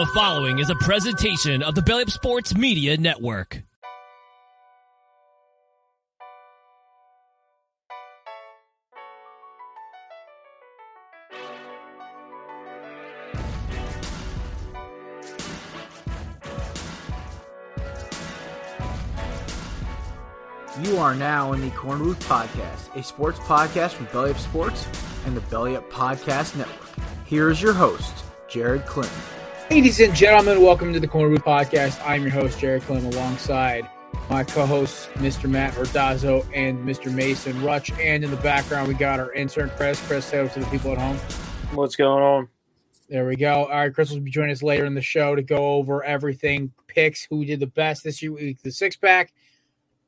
The following is a presentation of the Belly Up Sports Media Network. You are now in the Corner Booth Podcast, a sports podcast from Belly Up Sports and the Belly Up Podcast Network. Here is your host, Jared Clinton. Ladies and gentlemen, welcome to the Corner Booth Podcast. I'm your host, Jared Clem, alongside my co-hosts, Mr. Matt Ordazzo and Mr. Mason Ruch. And in the background, we got our intern, Chris. Chris, say to the people at home. What's going on? There we go. All right, Chris will be joining us later in the show to go over everything, picks, who did the best this year, week, the six pack.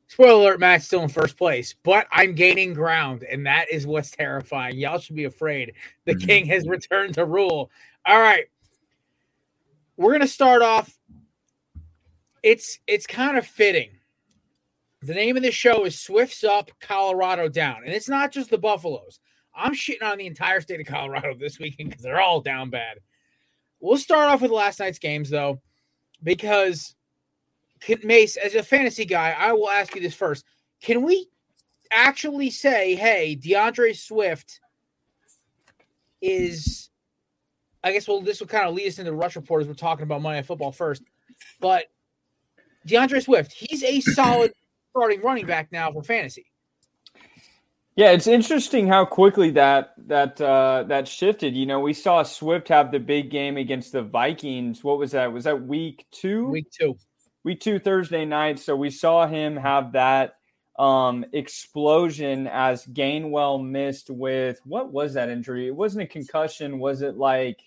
Spoiler alert, Matt's still in first place, but I'm gaining ground, and that is what's terrifying. Y'all should be afraid. The Mm-hmm. king has returned to rule. All right. We're gonna start off. It's it's kind of fitting. The name of the show is Swifts Up, Colorado Down. And it's not just the Buffaloes. I'm shitting on the entire state of Colorado this weekend because they're all down bad. We'll start off with last night's games, though, because Mace, as a fantasy guy, I will ask you this first. Can we actually say, hey, DeAndre Swift is, I guess, well, this will kind of lead us into Ruch Report as we're talking about Monday Night Football first. But DeAndre Swift, he's a solid starting running back now for fantasy. Yeah, it's interesting how quickly that that uh, that shifted. You know, we saw Swift have the big game against the Vikings. What was that? Was that week two? Week two. Week two Thursday night. So we saw him have that um, explosion as Gainwell missed with what was that injury? It wasn't a concussion. Was it like?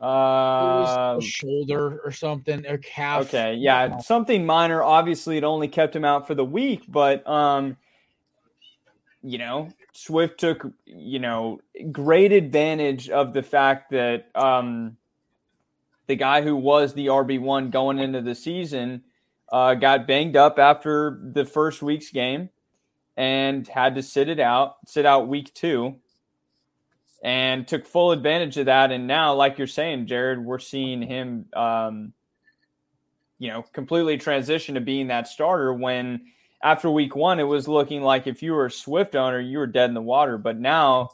Uh, shoulder or something, or calf. Okay, yeah, something minor. Obviously, it only kept him out for the week, but um, you know, Swift took you know great advantage of the fact that um, the guy who was the RB one going into the season uh, got banged up after the first week's game and had to sit it out, sit out week two. And took full advantage of that, and now, like you're saying, Jared, we're seeing him um, you know, completely transition to being that starter when after week one, it was looking like if you were a Swift owner, you were dead in the water. But now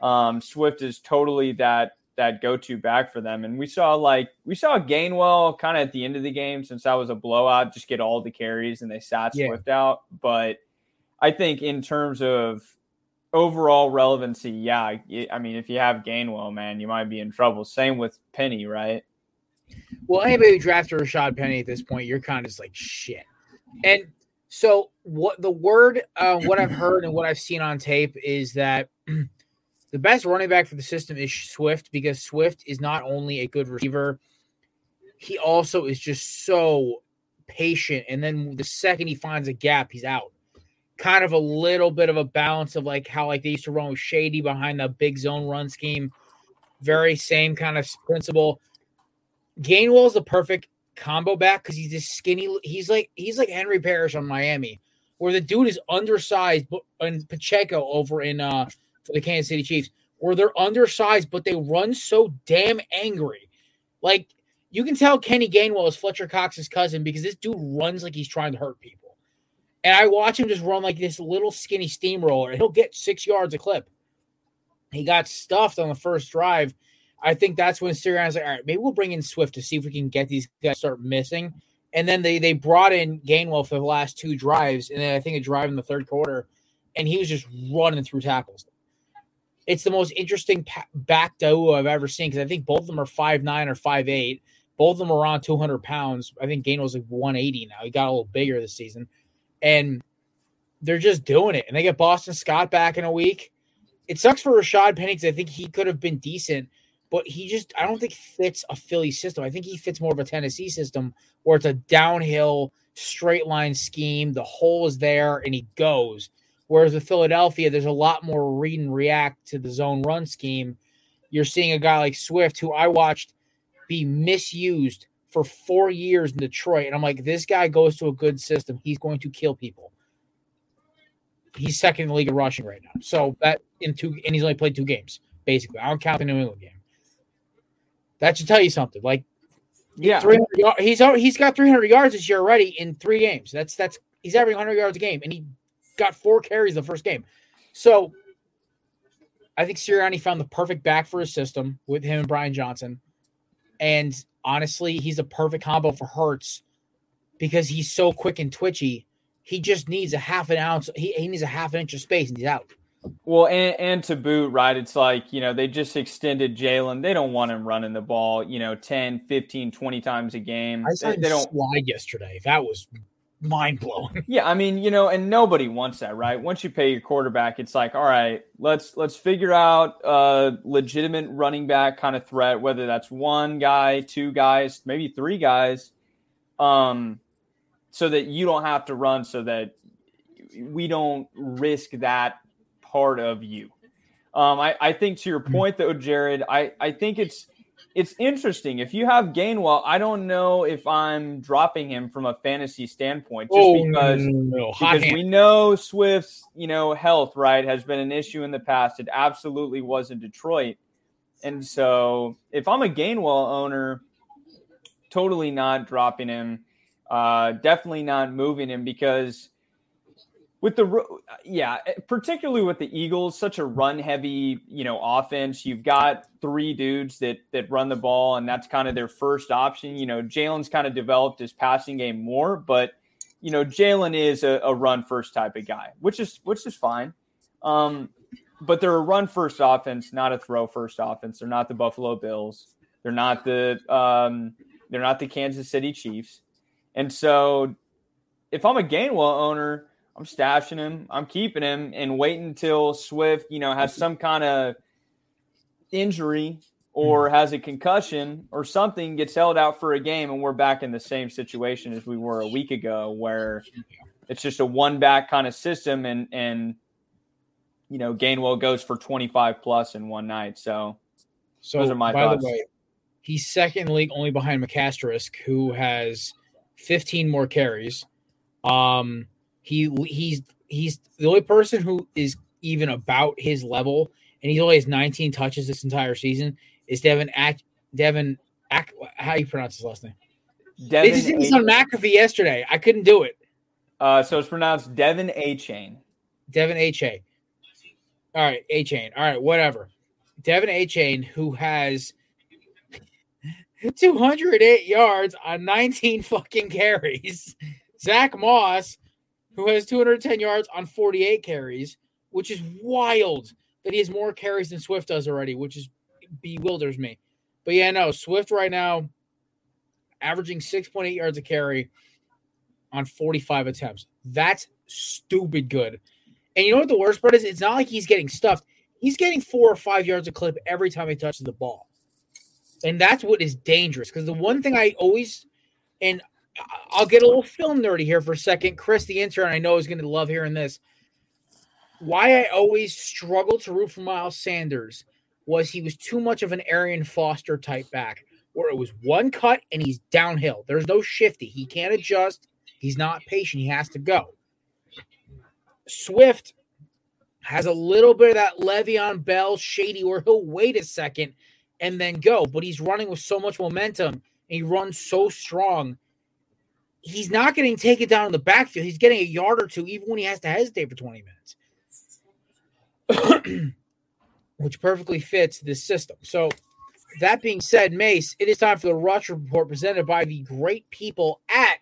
um, Swift is totally that that go-to back for them. And we saw like we saw Gainwell kind of at the end of the game since that was a blowout, just get all the carries and they sat Yeah. Swift out. But I think in terms of overall relevancy, yeah, I mean, if you have Gainwell, man, you might be in trouble. Same with Penny, right? Well, anybody who drafted Rashad Penny at this point, you're kind of just like shit. And so, what the word, uh, what I've heard and what I've seen on tape is that the best running back for the system is Swift because Swift is not only a good receiver, he also is just so patient. And then the second he finds a gap, he's out. Kind of a little bit of a balance of like how like they used to run with Shady behind the big zone run scheme. Very same kind of principle. Gainwell is the perfect combo back because he's this skinny. He's like he's like Henry Parrish on Miami, where the dude is undersized, but and Pacheco over in uh for the Kansas City Chiefs, where they're undersized, but they run so damn angry. Like you can tell Kenny Gainwell is Fletcher Cox's cousin because this dude runs like he's trying to hurt people. And I watch him just run like this little skinny steamroller. And he'll get six yards a clip. He got stuffed on the first drive. I think that's when Sirianni's like, all right, maybe we'll bring in Swift to see if we can get these guys start missing. And then they they brought in Gainwell for the last two drives, and then I think a drive in the third quarter, and he was just running through tackles. It's the most interesting back duo I've ever seen because I think both of them are five nine or five eight. Both of them are around 200 pounds. I think Gainwell's like 180 now. He got a little bigger this season. And they're just doing it, and they get Boston Scott back in a week. It sucks for Rashad Penny because I think he could have been decent, but he just I don't think fits a Philly system. I think he fits more of a Tennessee system where it's a downhill straight line scheme. The hole is there and he goes. Whereas with Philadelphia, there's a lot more read and react to the zone run scheme. You're seeing a guy like Swift, who I watched be misused for four years in Detroit. And I'm like, this guy goes to a good system. He's going to kill people. He's second in the league of rushing right now. So that in two, and he's only played two games, basically. I don't count the New England game. That should tell you something. Like, Yeah. 300, he's he's got 300 yards this year already in three games. That's that's he's averaging 100 yards a game, and he got four carries the first game. So I think Sirianni found the perfect back for his system with him and Brian Johnson. And honestly, he's a perfect combo for Hurts because he's so quick and twitchy. He just needs a half an ounce. He, he needs a half an inch of space, and he's out. Well, and, and to boot, right? It's like, you know, they just extended Jalen. They don't want him running the ball, you know, 10, 15, 20 times a game. I saw They, they don't. slide yesterday. That was mind blowing. Yeah, I mean, you know, and nobody wants that, right? Once you pay your quarterback, it's like, all right, let's let's figure out a legitimate running back kind of threat, whether that's one guy, two guys, maybe three guys, um, so that you don't have to run, so that we don't risk that part of you. Um, I, I think to your point though, Jared, I, I think it's it's interesting. If you have Gainwell, I don't know if I'm dropping him from a fantasy standpoint, just because Oh, no. Because hand. we know Swift's you know health right has been an issue in the past. It absolutely was in Detroit, and so if I'm a Gainwell owner, totally not dropping him. Uh, definitely not moving him because with the yeah, particularly with the Eagles, such a run heavy you know offense. You've got three dudes that that run the ball, and that's kind of their first option. You know, Jalen's kind of developed his passing game more, but you know, Jalen is a, a run first type of guy, which is which is fine. Um, but they're a run first offense, not a throw first offense. They're not the Buffalo Bills. They're not the um, they're not the Kansas City Chiefs. And so, if I'm a Gainwell owner, I'm stashing him. I'm keeping him and waiting until Swift, you know, has some kind of injury or has a concussion or something, gets held out for a game, and we're back in the same situation as we were a week ago, where it's just a one back kind of system, and and you know Gainwell goes for 25 plus in one night. So So, Those are my by thoughts. the way, he's second in the league only behind McCasterisk, who has 15 more carries. Um, he he's he's the only person who is even about his level, and he only has 19 touches this entire season. Is Devin Ack Devin Ack? How do you pronounce his last name? They just did Devin, this on McAfee yesterday. I couldn't do it. Uh, so it's pronounced Devin A Chain. Devin A Chain. All right, A Chain. All right, whatever. De'Von Achane, who has 208 yards on 19 fucking carries. Zach Moss, who has 210 yards on 48 carries, which is wild that he has more carries than Swift does already, which is bewilders me. But yeah, no, Swift right now averaging 6.8 yards a carry on 45 attempts. That's stupid good. And you know what the worst part is? It's not like he's getting stuffed. He's getting four or five yards a clip every time he touches the ball. And that's what is dangerous. Because the one thing I always, and I'll get a little film nerdy here for a second. Chris, the intern, I know is going to love hearing this. Why I always struggled to root for Miles Sanders was he was too much of an Arian Foster type back, where it was one cut and he's downhill. There's no shifty. He can't adjust. He's not patient. He has to go. Swift has a little bit of that Le'Veon Bell shady where he'll wait a second and then go, but he's running with so much momentum and he runs so strong. He's not getting taken down in the backfield. He's getting a yard or two, even when he has to hesitate for 20 minutes, which perfectly fits this system. So, that being said, Mace, it is time for the Ruch Report presented by the great people at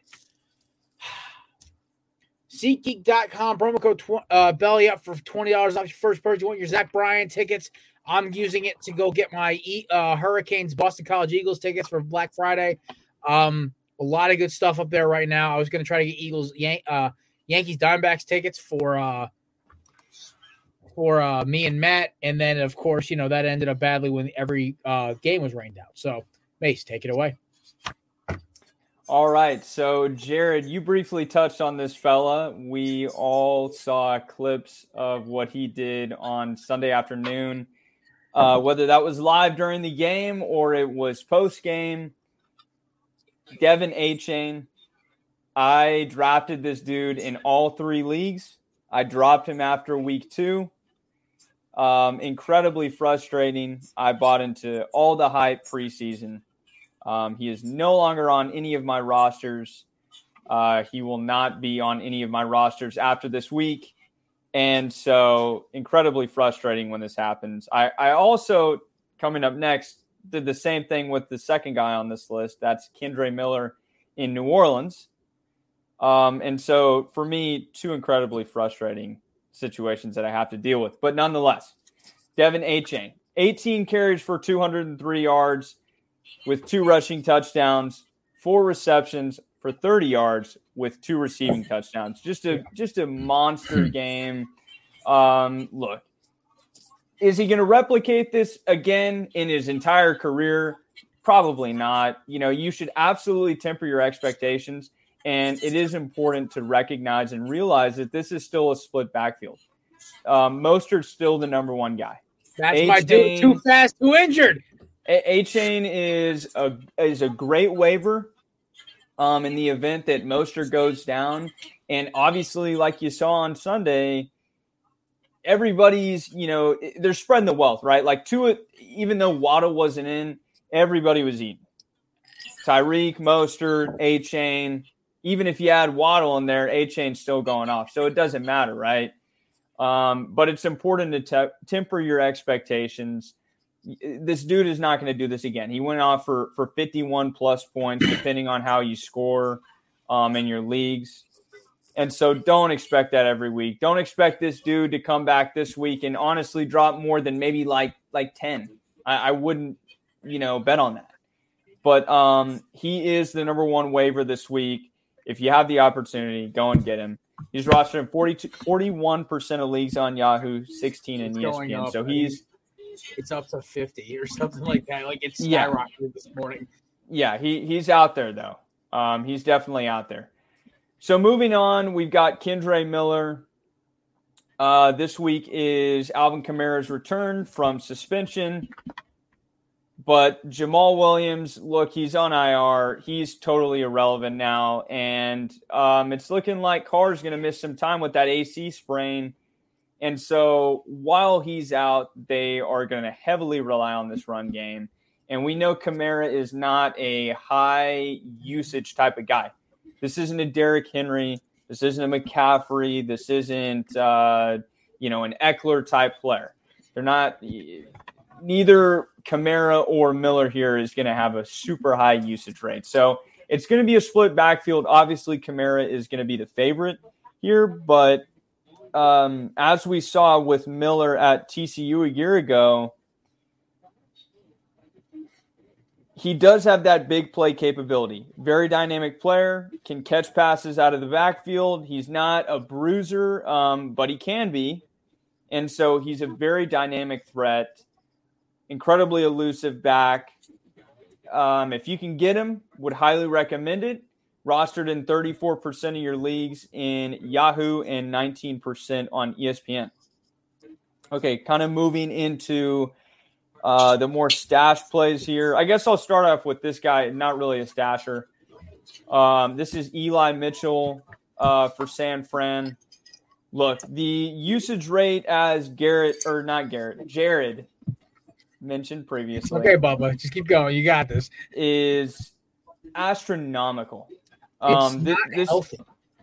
SeatGeek.com. Promo code tw- uh, belly up for $20 off your first purchase. You want your Zach Bryan tickets? I'm using it to go get my uh, Hurricanes Boston College Eagles tickets for Black Friday. Um, a lot of good stuff up there right now. I was going to try to get Eagles Yan- uh, Yankees Diamondbacks tickets for uh for uh me and Matt, and then of course you know that ended up badly when every uh game was rained out. So Mace, take it away. All right. So, Jared, you briefly touched on this fella. We all saw clips of what he did on Sunday afternoon, uh, whether that was live during the game or it was post game. De'Von Achane. I drafted this dude in all three leagues. I dropped him after week two. Um, incredibly frustrating. I bought into all the hype preseason. Um, he is no longer on any of my rosters. Uh, he will not be on any of my rosters after this week. And so, incredibly frustrating when this happens. I, I also, coming up next, did the same thing with the second guy on this list. That's Kendre Miller in New Orleans. Um, and so, for me, two incredibly frustrating situations that I have to deal with. But nonetheless, De'Von Achane, 18 carries for 203 yards with two rushing touchdowns, four receptions for 30 yards with two receiving touchdowns. Just a just a monster game. Um, look, is he going to replicate this again in his entire career? Probably not. You know, you should absolutely temper your expectations. And it is important to recognize and realize that this is still a split backfield. Um, Mostert's still the number one guy. That's my dude. Too fast, too injured. Achane is a is a great waiver um, in the event that Mostert goes down, and obviously, like you saw on Sunday, everybody's you know they're spreading the wealth, right? Like to even though Waddle wasn't in, everybody was eating. Tyreek, Mostert, Chain. Even if you add Waddle in there, Achane's still going off, so it doesn't matter, right? Um, but it's important to te- temper your expectations this dude is not going to do this again. He went off for for 51 plus points, depending on how you score um, in your leagues. And so don't expect that every week. Don't expect this dude to come back this week and honestly drop more than maybe like like 10. I, I wouldn't, you know, bet on that. But um, he is the number one waiver this week. If you have the opportunity, go and get him. He's rostered in 42, 41% of leagues on Yahoo, 16 in ESPN. So he's it's up to 50 or something like that. Like it's skyrocketed yeah. this morning. Yeah, he he's out there though. Um, he's definitely out there. So moving on, we've got Kendre Miller. Uh, this week is Alvin Kamara's return from suspension. But Jamaal Williams, look, he's on IR. He's totally irrelevant now. And um, it's looking like Carr's going to miss some time with that AC sprain. And so while he's out, they are going to heavily rely on this run game. And we know Kamara is not a high usage type of guy. This isn't a Derrick Henry. This isn't a McCaffrey. This isn't, uh, you know, an Ekeler type player. They're not, neither Kamara or Miller here is going to have a super high usage rate. So it's going to be a split backfield. Obviously, Kamara is going to be the favorite here, but um, as we saw with Miller at TCU a year ago, he does have that big play capability. Very dynamic player, can catch passes out of the backfield. He's not a bruiser, um, but he can be. And so he's a very dynamic threat, incredibly elusive back. Um, if you can get him, would highly recommend it rostered in 34% of your leagues in Yahoo and 19% on ESPN. Okay, kind of moving into uh, the more stash plays here. I guess I'll start off with this guy, not really a stasher. Um, this is Eli Mitchell uh, for San Fran. Look, the usage rate as Garrett, or not Garrett, Jared mentioned previously. Okay, Bubba, just keep going. You got this. Is astronomical. Um, this, this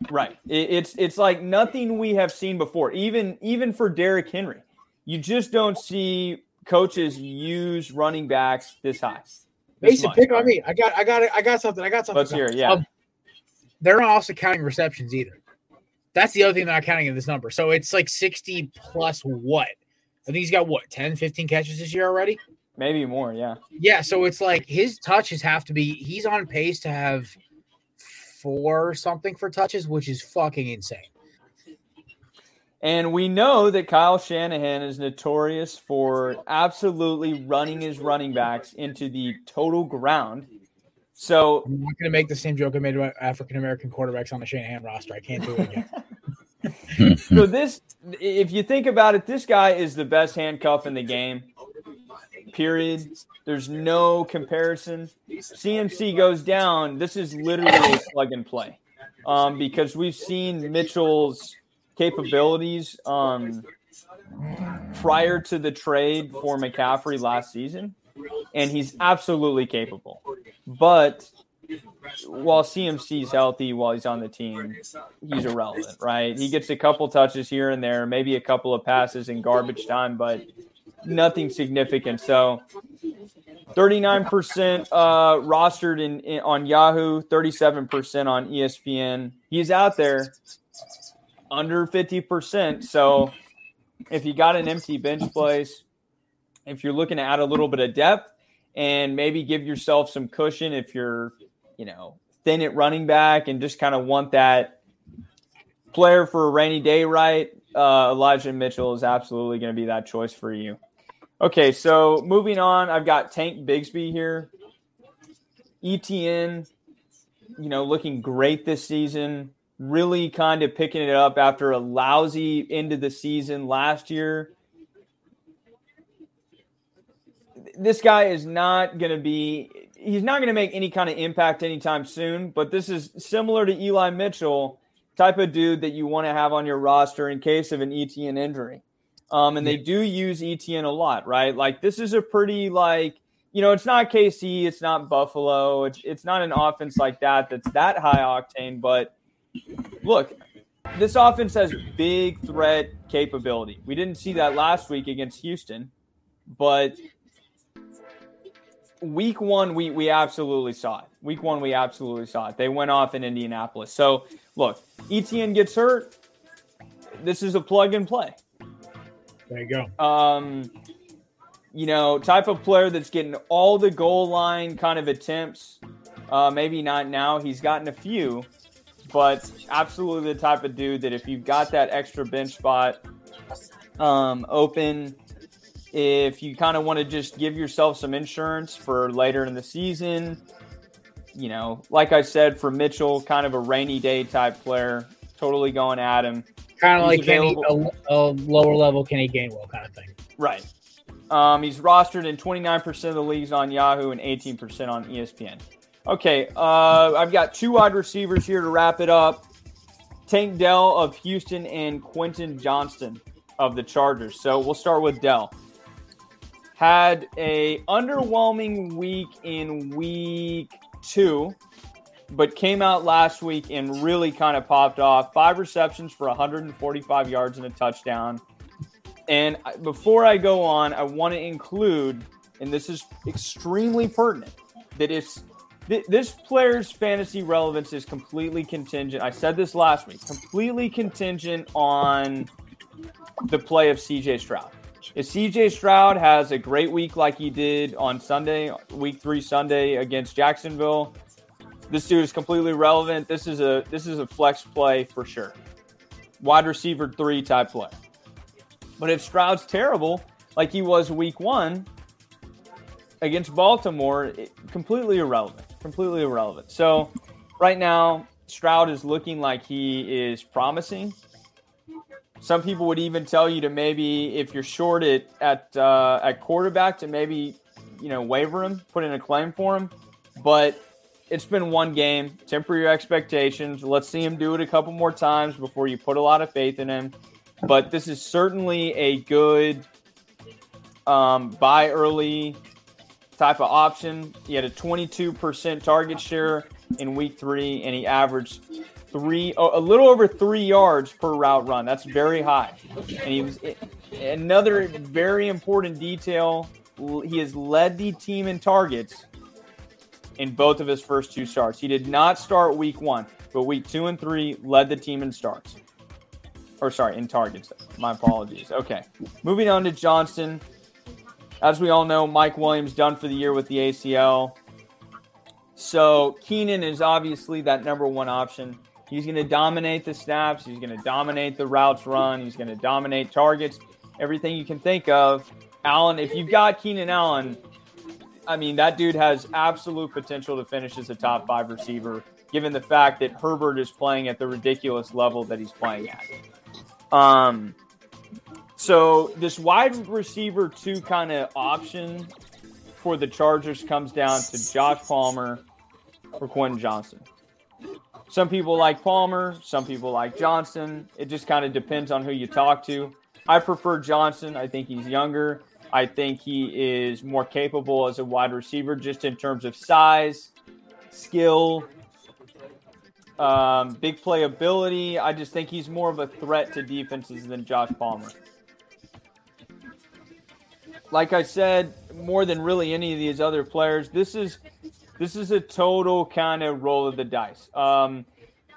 right. It, it's it's like nothing we have seen before. Even even for Derrick Henry, you just don't see coaches use running backs this high. This Mason, pick on me. I got I got I got something. I got something. Let's hear. Yeah. Um, they're not also counting receptions either. That's the other thing they're not counting in this number. So it's like 60 plus what? I think he's got what 10, 15 catches this year already. Maybe more, yeah. Yeah, so it's like his touches have to be he's on pace to have four something for touches, which is fucking insane. And we know that Kyle Shanahan is notorious for absolutely running his running backs into the total ground. So I'm not going to make the same joke I made about African American quarterbacks on the Shanahan roster. I can't do it again. so this, if you think about it, this guy is the best handcuff in the game. Period. There's no comparison. CMC goes down. This is literally a plug and play, um, because we've seen Mitchell's capabilities um, prior to the trade for McCaffrey last season, and he's absolutely capable. But while CMC's healthy, while he's on the team, he's irrelevant, right? He gets a couple touches here and there, maybe a couple of passes in garbage time, but nothing significant. So 39% uh, rostered in, in, on Yahoo, 37% on ESPN. He's out there under 50%. So if you got an empty bench place, if you're looking to add a little bit of depth and maybe give yourself some cushion if you're, you know, thin at running back and just kind of want that player for a rainy day, right? Uh, Elijah Mitchell is absolutely going to be that choice for you. Okay, so moving on, I've got Tank Bigsby here. Etienne, you know, looking great this season really kind of picking it up after a lousy end of the season last year. This guy is not going to be, he's not going to make any kind of impact anytime soon, but this is similar to Eli Mitchell, type of dude that you want to have on your roster in case of an Etienne injury. Um, and they do use Etienne a lot, right? Like this is a pretty like, you know, it's not KC, it's not Buffalo, it's it's not an offense like that that's that high octane, but look, this offense has big threat capability. We didn't see that last week against Houston, but week one we we absolutely saw it. Week one we absolutely saw it. They went off in Indianapolis. So look, Etienne gets hurt. This is a plug and play. There you go. Um, you know, type of player that's getting all the goal line kind of attempts. Uh, maybe not now. He's gotten a few, but absolutely the type of dude that if you've got that extra bench spot um, open, if you kind of want to just give yourself some insurance for later in the season, you know, like I said, for Mitchell, kind of a rainy day type player, totally going at him. Kind of like Kenny, a, a, lower level Kenny Gainwell kind of thing. Right. Um, he's rostered in 29% of the leagues on Yahoo and 18% on ESPN. Okay, uh, I've got two wide receivers here to wrap it up. Tank Dell of Houston and Quentin Johnston of the Chargers. So we'll start with Dell. Had a underwhelming week in week two, but came out last week and really kind of popped off. Five receptions for 145 yards and a touchdown. And before I go on, I want to include, and this is extremely pertinent, that if this player's fantasy relevance is completely contingent. I said this last week, completely contingent on the play of CJ Stroud. If CJ Stroud has a great week like he did on Sunday, week three Sunday against Jacksonville, this dude is completely relevant. This is a this is a flex play for sure. Wide receiver three type play. But if Stroud's terrible, like he was week one against Baltimore, it, completely irrelevant completely irrelevant. So right now, Stroud is looking like he is promising. Some people would even tell you to maybe, if you're short at at, uh, at quarterback, to maybe you know waiver him, put in a claim for him. But it's been one game. Temper your expectations. Let's see him do it a couple more times before you put a lot of faith in him. But this is certainly a good um, buy early type of option. He had a 22% target share in week three, and he averaged three, oh, a little over three yards per route run. That's very high. And he was another very important detail. He has led the team in targets in both of his first two starts. He did not start week one, but week two and three led the team in starts. Or sorry, in targets. My apologies. Okay. Moving on to Johnston. As we all know, Mike Williams done for the year with the ACL. So Keenan is obviously that number one option. He's going to dominate the snaps. He's going to dominate the routes run. He's going to dominate targets, everything you can think of. Allen, if you've got Keenan Allen, I mean, that dude has absolute potential to finish as a top five receiver, given the fact that Herbert is playing at the ridiculous level that he's playing at. Um, so this wide receiver two kind of option for the Chargers comes down to Josh Palmer or Quentin Johnston. Some people like Palmer, some people like Johnston. It just kind of depends on who you talk to. I prefer Johnston. I think he's younger. I think he is more capable as a wide receiver, just in terms of size, skill, um, big playability. I just think he's more of a threat to defenses than Josh Palmer. Like I said, more than really any of these other players, this is this is a total kind of roll of the dice. Um,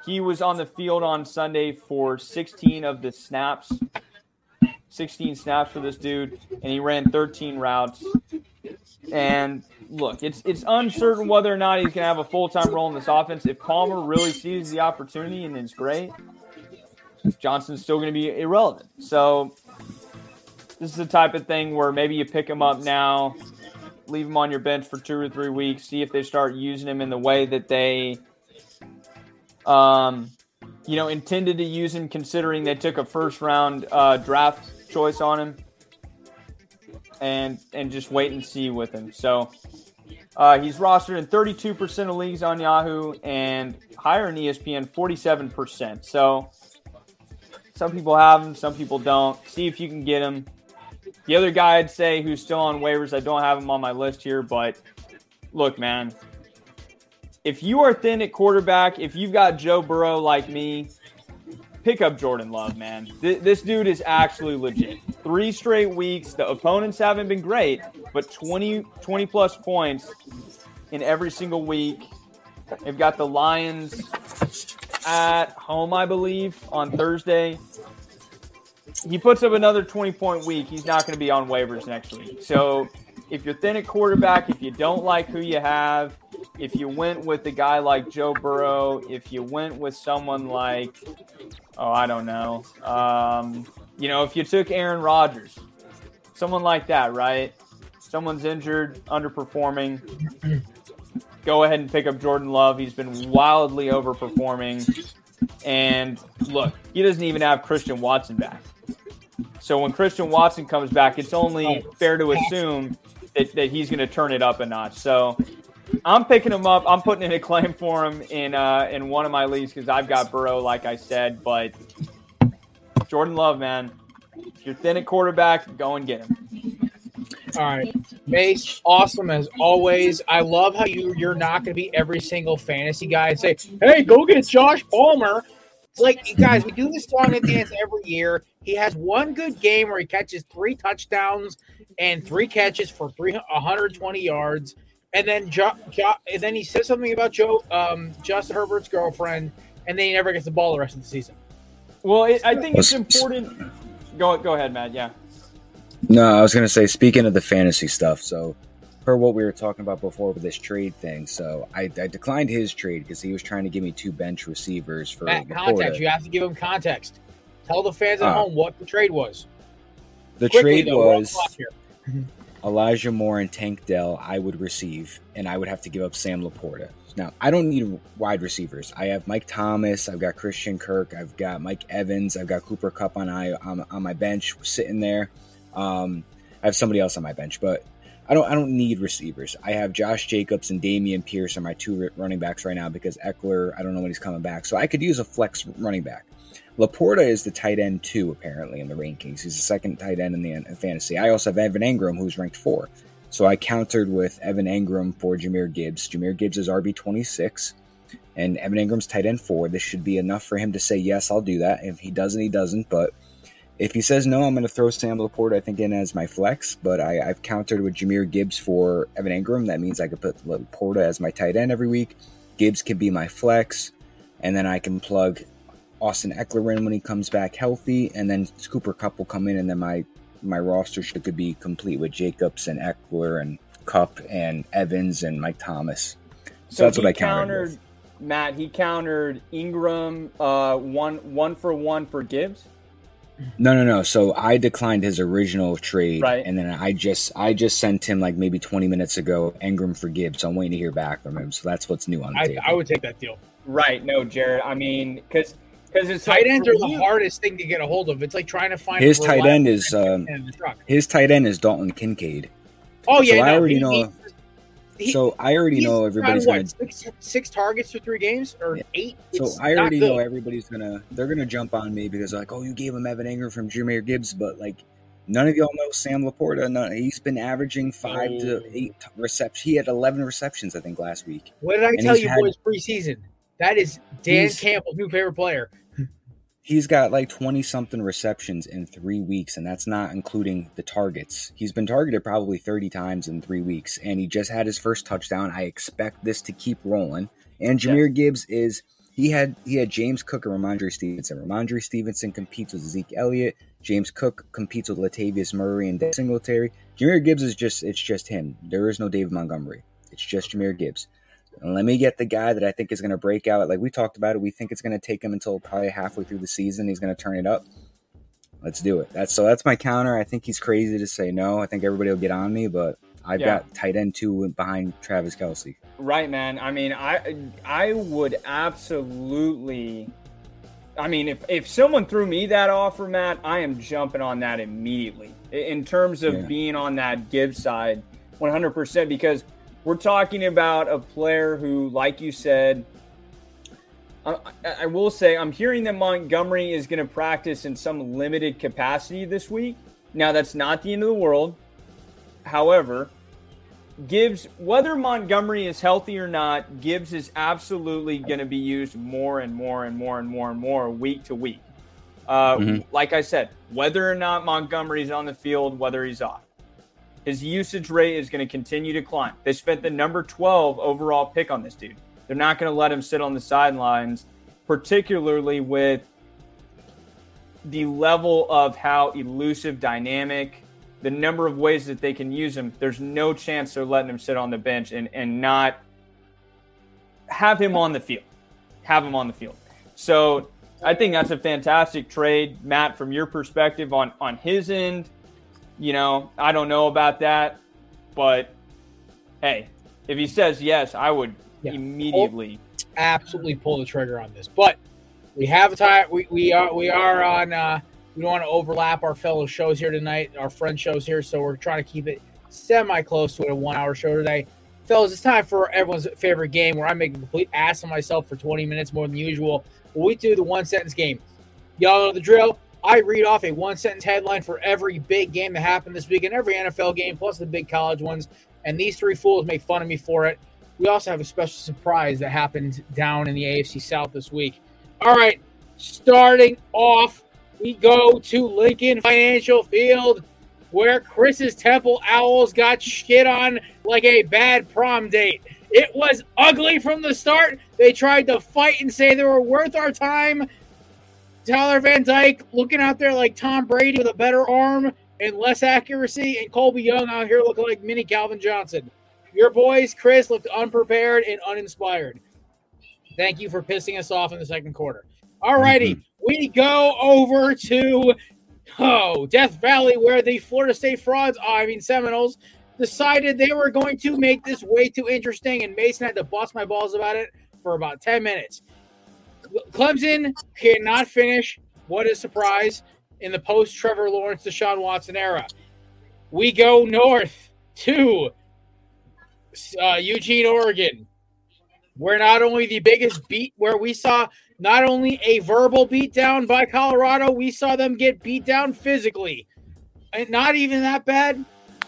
he was on the field on Sunday for 16 of the snaps, 16 snaps for this dude, and he ran 13 routes. And look, it's it's uncertain whether or not he's going to have a full time role in this offense. If Palmer really sees the opportunity and it's great, Johnston's still going to be irrelevant. So this is the type of thing where maybe you pick him up now, leave him on your bench for two or three weeks, see if they start using him in the way that they, um, you know, intended to use him, considering they took a first round uh, draft choice on him, and and just wait and see with him. So. Uh, he's rostered in 32% of leagues on Yahoo and higher in ESPN, 47%. So some people have him, some people don't. See if you can get him. The other guy I'd say who's still on waivers, I don't have him on my list here, but look, man, if you are thin at quarterback, if you've got Joe Burrow like me, pick up Jordan Love, man. Th- this dude is actually legit. Three straight weeks. The opponents haven't been great, but 20, 20 plus points in every single week. They've got the Lions at home, I believe, on Thursday he puts up another 20 point week, he's not going to be on waivers next week. So if you're thin at quarterback, if you don't like who you have, if you went with a guy like Joe Burrow, if you went with someone like, oh, I don't know, um, you know, if you took Aaron Rodgers, someone like that, right? Someone's injured, underperforming. Go ahead and pick up Jordan Love. He's been wildly overperforming. And look, he doesn't even have Christian Watson back. So when Christian Watson comes back, it's only fair to assume that, that he's going to turn it up a notch. So I'm picking him up. I'm putting in a claim for him in uh, in one of my leagues because I've got Burrow, like I said. But Jordan Love, man, if you're thin at quarterback, go and get him. All right, Mace, awesome as always. I love how you you're not going to be every single fantasy guy and say, "Hey, go get Josh Palmer." It's like, guys, we do this song and dance every year. He has one good game where he catches three touchdowns and three catches for 120 yards. And then jo, jo, and then he says something about Joe um, Justin Herbert's girlfriend, and then he never gets the ball the rest of the season. Well, it, I think it's important. Go go ahead, Matt. Yeah. No, I was going to say, speaking of the fantasy stuff, so per what we were talking about before with this trade thing. So I, I declined his trade because he was trying to give me two bench receivers for Matt, context. You have to give him context. Tell the fans at uh, home what the trade was. The Quickly, trade though, was Elijah Moore and Tank Dell. I would receive, and I would have to give up Sam LaPorta. Now I don't need wide receivers. I have Mike Thomas. I've got Christian Kirk. I've got Mike Evans. I've got Cooper Kupp on I on, on my bench sitting there. Um, I have somebody else on my bench, but I don't I don't need receivers. I have Josh Jacobs and Dameon Pierce are my two running backs right now because Ekeler I don't know when he's coming back, so I could use a flex running back. LaPorta is the tight end two apparently in the rankings. He's the second tight end in the fantasy. I also have Evan Engram who's ranked four. So I countered with Evan Engram for Jahmyr Gibbs. Jahmyr Gibbs is RB twenty six, and Evan Engram's tight end four. This should be enough for him to say yes, I'll do that. If he doesn't, he doesn't. But if he says no, I'm going to throw Sam LaPorta, I think, in as my flex. But I, have countered with Jahmyr Gibbs for Evan Engram. That means I could put LaPorta as my tight end every week. Gibbs can be my flex. And then I can plug Austin Ekeler in when he comes back healthy. And then Cooper Kupp will come in. And then my, my roster should could be complete with Jacobs and Ekeler and Kupp and Evans and Mike Thomas. So, so that's what I countered. With. Matt, he countered Engram uh, one one for one for Gibbs. No, no, no. So I declined his original trade, right. and then I just I just sent him like maybe twenty minutes ago Engram for Gibbs. So I'm waiting to hear back from him. So that's what's new on the I, table. I would take that deal. Right. No, Jared. I mean, because because it's tight like ends are the you. hardest thing to get a hold of. It's like trying to find his tight end is um, his tight end is Dalton Kincaid. Oh yeah, so no, I already he, know. He, so I already know everybody's what, gonna six, six targets for three games or yeah. eight. So I already know everybody's gonna they're gonna jump on me because like, oh, you gave him Evan Engram from Jahmyr Gibbs, but like none of y'all know Sam LaPorta. None, he's been averaging five oh. to eight receptions. He had eleven receptions, I think, last week. What did I and tell you, had, boys? Preseason. That is Dan Campbell's new favorite player he's got like 20 something receptions in three weeks, and that's not including the targets. He's been targeted probably 30 times in three weeks, and he just had his first touchdown. I expect this to keep rolling. And Jahmyr yeah. Gibbs is he had he had James Cook and Rhamondre Stevenson. Rhamondre Stevenson competes with Zeke Elliott. James Cook competes with Latavius Murray and Singletary. Jahmyr Gibbs is just it's just him. There is no David Montgomery. It's just Jahmyr Gibbs. Let me get the guy that I think is going to break out. Like we talked about it, we think it's going to take him until probably halfway through the season. He's going to turn it up. Let's do it. That's so. That's my counter. I think he's crazy to say no. I think everybody will get on me, but I've yeah. got tight end two behind Travis Kelce. Right, man. I mean, I I would absolutely. I mean, if if someone threw me that offer, Matt, I am jumping on that immediately. In terms of yeah. being on that Gibbs side, one hundred percent, because we're talking about a player who, like you said, I, I will say I'm hearing that Montgomery is going to practice in some limited capacity this week. Now, that's not the end of the world. However, Gibbs, whether Montgomery is healthy or not, Gibbs is absolutely going to be used more and more and more and more and more week to week. Uh, mm-hmm. Like I said, whether or not Montgomery's on the field, whether he's off his usage rate is going to continue to climb. They spent the number 12 overall pick on this dude. They're not going to let him sit on the sidelines, particularly with the level of how elusive, dynamic, the number of ways that they can use him. There's no chance they're letting him sit on the bench and, and not have him on the field. Have him on the field. So I think that's a fantastic trade, Matt, from your perspective on, on his end you know, I don't know about that, but hey, if he says yes, I would yeah. immediately absolutely pull the trigger on this. But we have a time. We, we are we are on. Uh, we don't want to overlap our fellow shows here tonight, our friend shows here, so we're trying to keep it semi close to a one hour show today. Fellas, it's time for everyone's favorite game where I make a complete ass of myself for 20 minutes more than usual. We do the one sentence game. Y'all know the drill. I read off a one sentence headline for every big game that happened this week and every NFL game, plus the big college ones. And these three fools make fun of me for it. We also have a special surprise that happened down in the AFC South this week. All right, starting off, we go to Lincoln Financial Field, where Chris's Temple Owls got shit on like a bad prom date. It was ugly from the start. They tried to fight and say they were worth our time, Tyler Van Dyke looking out there like Tom Brady with a better arm and less accuracy, and Colbie Young out here looking like mini Calvin Johnson. Your boys, Chris, looked unprepared and uninspired. Thank you for pissing us off in the second quarter. All righty, mm-hmm. we go over to oh Death Valley, where the Florida State frauds, oh, I mean Seminoles, decided they were going to make this way too interesting, and Mason had to bust my balls about it for about 10 minutes. Clemson cannot finish. What a surprise in the post Trevor Lawrence Deshaun Watson era. We go north to uh, Eugene, Oregon, where not only the biggest beat, where we saw not only a verbal beatdown by Colorado, we saw them get beat down physically. And not even that bad.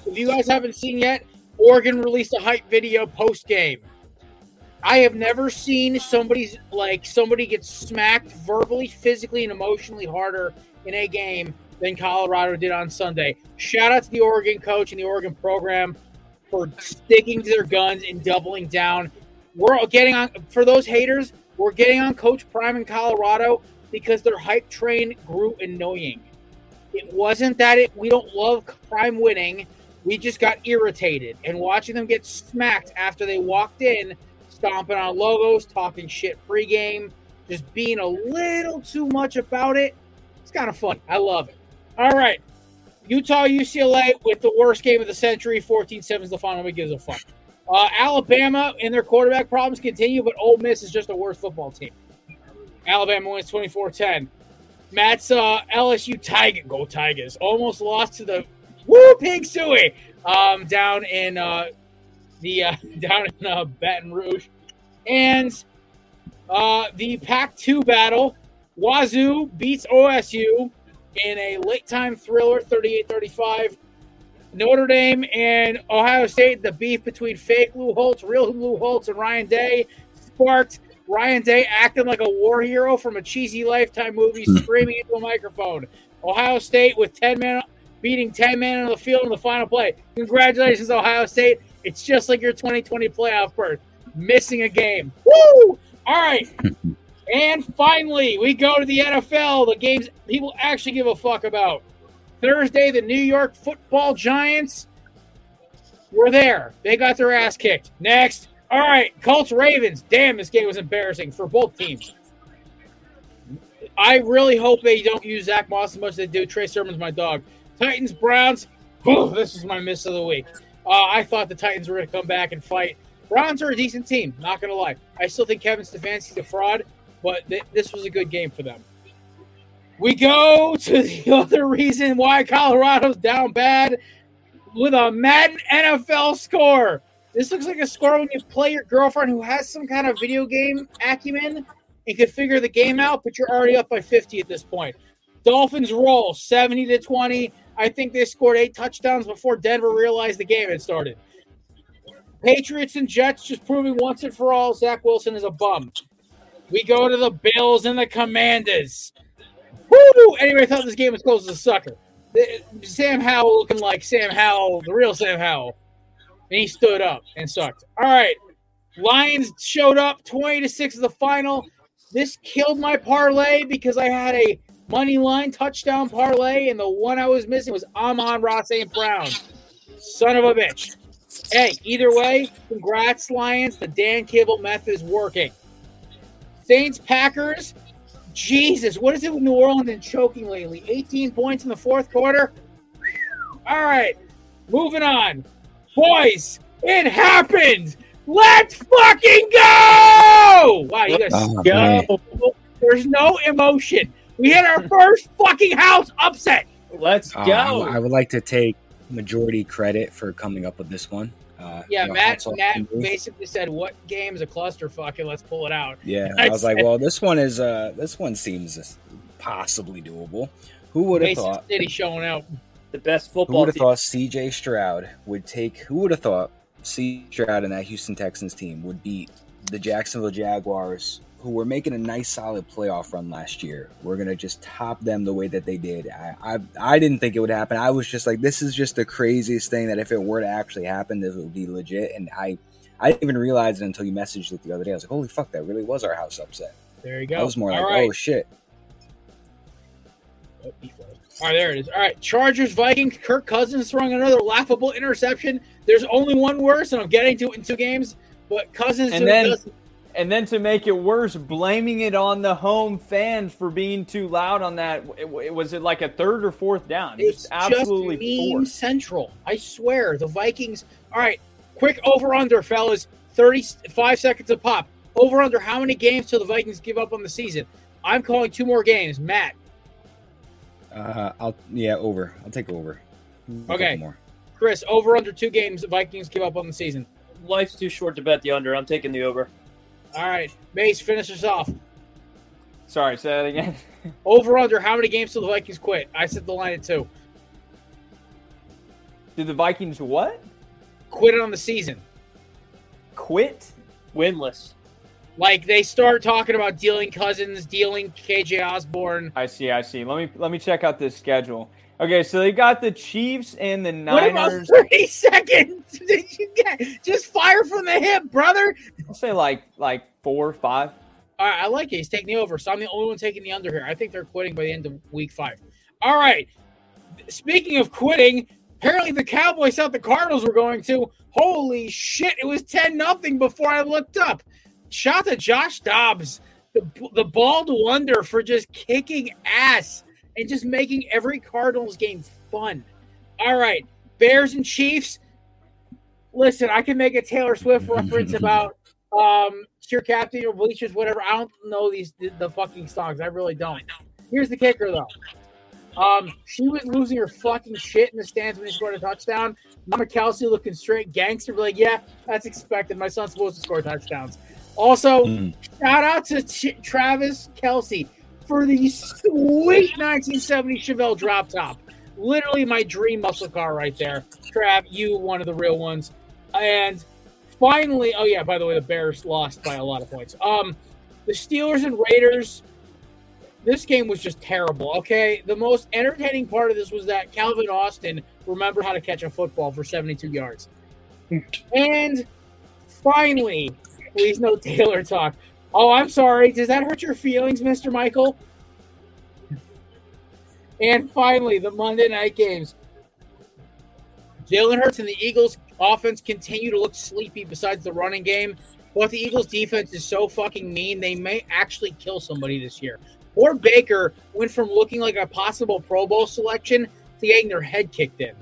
If you guys haven't seen yet, Oregon released a hype video post game. I have never seen somebody's like somebody get smacked verbally, physically, and emotionally harder in a game than Colorado did on Sunday. Shout out to the Oregon coach and the Oregon program for sticking to their guns and doubling down. We're getting on for those haters. We're getting on Coach Prime in Colorado because their hype train grew annoying. It wasn't that it we don't love Prime winning. We just got irritated and watching them get smacked after they walked in stomping on logos, talking shit pregame, just being a little too much about it. It's kind of fun. I love it. All right. Utah UCLA with the worst game of the century, 14 7 is the final. Nobody gives a fuck. Uh, Alabama and their quarterback problems continue, but Ole Miss is just a worse football team. Alabama wins 24 10. Matt's uh, LSU Tiger, go Tigers, almost lost to the Woo Pig Sooie um, down in uh, the uh, down in uh, Baton Rouge, and uh, the Pac-2 battle. Wazoo beats OSU in a late time thriller, 38-35. Notre Dame and Ohio State, the beef between fake Lou Holtz, real Lou Holtz, and Ryan Day sparked Ryan Day acting like a war hero from a cheesy Lifetime movie, screaming into a microphone. Ohio State with 10 men beating 10 men on the field in the final play. Congratulations, Ohio State. It's just like your 2020 playoff berth, missing a game. Woo! All right. and finally, we go to the NFL, the games people actually give a fuck about. Thursday, the New York football giants were there. They got their ass kicked. Next. All right, Colts Ravens. Damn, this game was embarrassing for both teams. I really hope they don't use Zach Moss as much as they do. Trey Sermon's my dog. Titans Browns. This is my miss of the week. Uh, I thought the Titans were going to come back and fight. Browns are a decent team, not going to lie. I still think Kevin Stefanski's a fraud, but th- this was a good game for them. We go to the other reason why Colorado's down bad with a Madden NFL score. This looks like a score when you play your girlfriend who has some kind of video game acumen and can figure the game out, but you're already up by 50 at this point. Dolphins roll 70 to 20. I think they scored eight touchdowns before Denver realized the game had started. Patriots and Jets just proving once and for all Zach Wilson is a bum. We go to the Bills and the Commanders. Woo! Anyway, I thought this game was close as a sucker. Sam Howell looking like Sam Howell, the real Sam Howell. And he stood up and sucked. All right. Lions showed up 20 to 6 of the final. This killed my parlay because I had a money line touchdown parlay, and the one I was missing was Amon-Ra St. Brown. Son of a bitch. Hey, either way, congrats, Lions. The Dan Kibble method is working. Saints Packers. Jesus, what is it with New Orleans and choking lately? 18 points in the fourth quarter. All right, moving on. Boys, it happened. Let's fucking go! Wow, you guys oh, go. Man. There's no emotion. We hit our first fucking house upset. Let's uh, go. I, I would like to take majority credit for coming up with this one. Uh, yeah, you know, Matt. Matt basically said, "What game is a clusterfuck?" And let's pull it out. Yeah, I, I was said, like, "Well, this one is. uh This one seems possibly doable." Who would have thought? City showing out. The best football. Who would have thought C.J. Stroud would take? Who would have thought C.J. Stroud and that Houston Texans team would beat the Jacksonville Jaguars who were making a nice solid playoff run last year. We're gonna just top them the way that they did. I, I I didn't think it would happen. I was just like, this is just the craziest thing that if it were to actually happen, this would be legit. And I I didn't even realize it until you messaged it the other day. I was like, holy fuck, that really was our house upset. There you go. I was more All like, right. oh shit. Oh, All right, there it is. All right, Chargers, Vikings. Kirk Cousins throwing another laughable interception. There's only one worse, and I'm getting to it in two games. But Cousins and then and then to make it worse, blaming it on the home fans for being too loud on that. It, was it like a third or fourth down? It's just absolutely just meme central. I swear, the Vikings. All right, quick over under, fellas. Thirty-five seconds a pop. Over under. How many games till the Vikings give up on the season? I'm calling two more games. Matt. Uh, I'll yeah over. I'll take over. okay. More. Chris, over under two games. The Vikings give up on the season. Life's too short to bet the under. I'm taking the over. All right, Mace, finish us off. Sorry, say that again. Over under, how many games till the Vikings quit? I set the line at two. Did the Vikings what? Quit on the season. Quit? Winless. Like they start talking about dealing Cousins, dealing KJ Osborn. I see, I see. Let me let me check out this schedule. Okay, so they got the Chiefs and the Niners. What about 30 seconds did you get? Just fire from the hip, brother. I'll say like like four or five. All right, I like it. He's taking the over, so I'm the only one taking the under here. I think they're quitting by the end of week five. All right. Speaking of quitting, Apparently, the Cowboys thought the Cardinals were going to. Holy shit! It was ten nothing before I looked up. Shout to Josh Dobbs, the the bald wonder for just kicking ass and just making every Cardinals game fun. All right, Bears and Chiefs. Listen, I can make a Taylor Swift reference about um Cheer Captain or Bleachers, whatever. I don't know these the, the fucking songs. I really don't. Here's the kicker though. Um, she was losing her fucking shit in the stands when he scored a touchdown. Mama Kelce looking straight gangster, like, yeah, that's expected. My son's supposed to score touchdowns. Also, mm. shout out to Ch- Travis Kelce for the sweet 1970 Chevelle drop top. Literally my dream muscle car right there. Trav, you one of the real ones. And finally, oh yeah, by the way, the Bears lost by a lot of points. Um, the Steelers and Raiders this game was just terrible. Okay, the most entertaining part of this was that Calvin Austin remembered how to catch a football for 72 yards. and finally, please no Taylor talk. Oh, I'm sorry. Does that hurt your feelings, Mr. Michael? And finally, the Monday night games. Jalen Hurts and the Eagles offense continue to look sleepy besides the running game. But the Eagles defense is so fucking mean, they may actually kill somebody this year or Baker went from looking like a possible Pro Bowl selection to getting their head kicked in.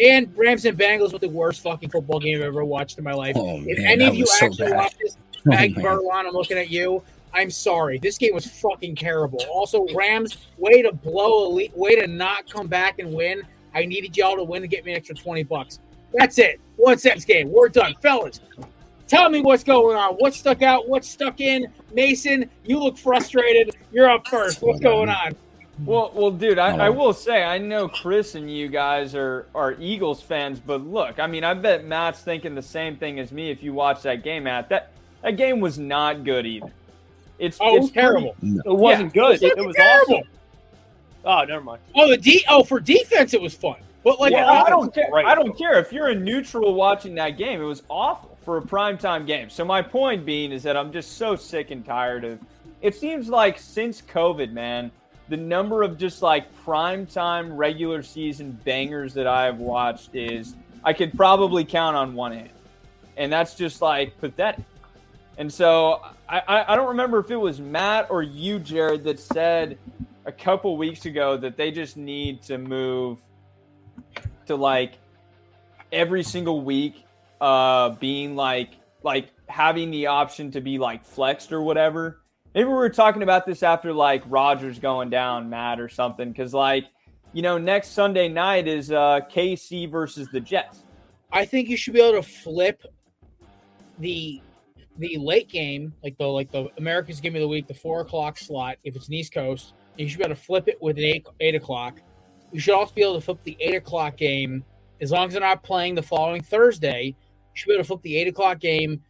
And Rams and Bengals was the worst fucking football game I've ever watched in my life. Oh, if any of you actually so watched this, Meg oh, Berlon, I'm looking at you. I'm sorry. This game was fucking terrible. Also, Rams, way to blow a lead, way to not come back and win. I needed y'all to win to get me an extra 20 bucks. That's it. One sentence game. We're done. Fellas, Tell me what's going on. What stuck out? What's stuck in? Mason, you look frustrated. You're up first. What's going on? Well, well, dude, I, I, will say I know Chris and you guys are are Eagles fans, but look, I mean, I bet Matt's thinking the same thing as me. If you watch that game, Matt, that that game was not good either. It's oh, it's terrible. Pretty, it wasn't yeah, good. It, it was terrible. awesome. Oh, never mind. Oh, the D. Oh, for defense, it was fun. But like, yeah, I don't care. I don't care if you're a neutral watching that game. It was awful for a primetime game. So my point being is that I'm just so sick and tired of it seems like since COVID, man, the number of just like primetime regular season bangers that I have watched is I could probably count on one hand. And that's just like pathetic. And so I, I don't remember if it was Matt or you, Jared, that said a couple weeks ago that they just need to move to like every single week uh, being like like having the option to be like flexed or whatever. Maybe we were talking about this after like Rodgers going down, Matt, or something. Because like you know, next Sunday night is uh, KC versus the Jets. I think you should be able to flip the the late game, like the like the America's Game of the Week, the four o'clock slot. If it's an East Coast, you should be able to flip it with an eight eight o'clock. You should also be able to flip the eight o'clock game as long as they're not playing the following Thursday You should be able to flip the eight o'clock game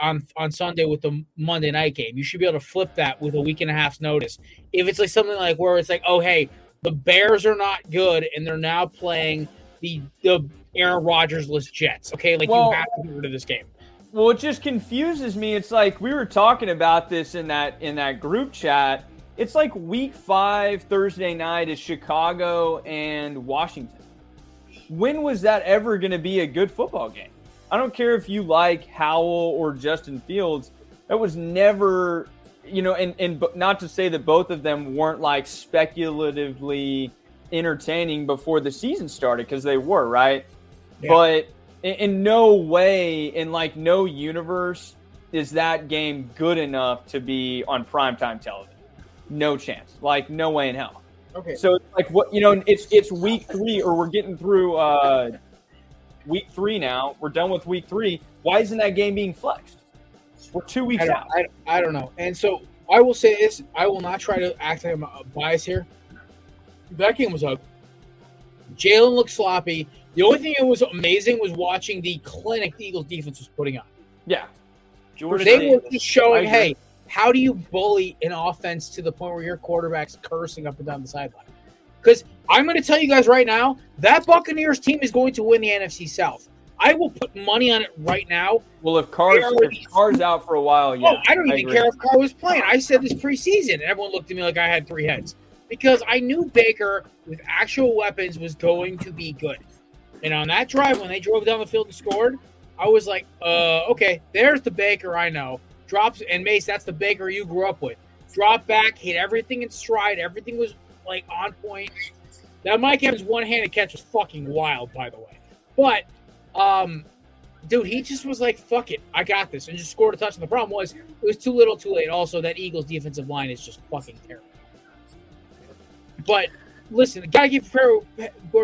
on on Sunday with the Monday night game. You should be able to flip that with a week and a half's notice. If it's like something like where it's like, oh hey, the Bears are not good and they're now playing the the Aaron Rodgers list Jets. Okay, like well, you have to get rid of this game. Well, it just confuses me. It's like we were talking about this in that in that group chat. It's like week five Thursday night is Chicago and Washington. When was that ever going to be a good football game? I don't care if you like Howell or Justin Fields. That was never, you know, and and not to say that both of them weren't like speculatively entertaining before the season started because they were right, yeah. but in, in no way, in like no universe, is that game good enough to be on primetime television. No chance. Like no way in hell. Okay. So like what you know, it's it's week three, or we're getting through uh week three now. We're done with week three. Why isn't that game being flexed? We're two weeks I out. I, I don't know. And so I will say this: I will not try to act like I'm a bias here. That game was ugly. Jalen looked sloppy. The only thing that was amazing was watching the clinic the Eagles defense was putting on. Yeah, Jordan they were just showing, hey, how do you bully an offense to the point where your quarterback's cursing up and down the sideline? Because I'm going to tell you guys right now, that Buccaneers team is going to win the NFC South. I will put money on it right now. Well, if Carr's, if Carr's out for a while, yeah. Oh, I don't even I care if Carr was playing. I said this preseason, and everyone looked at me like I had three heads because I knew Baker with actual weapons was going to be good. And on that drive, when they drove down the field and scored, I was like, uh, okay, there's the Baker I know. Drops and Mace, that's the Baker you grew up with. Drop back, hit everything in stride. Everything was like on point. That Mike Evans one-handed catch was fucking wild, by the way. But, um, dude, he just was like, "Fuck it, I got this," and just scored a touchdown. The problem was it was too little, too late. Also, that Eagles defensive line is just fucking terrible. But listen, the gotta give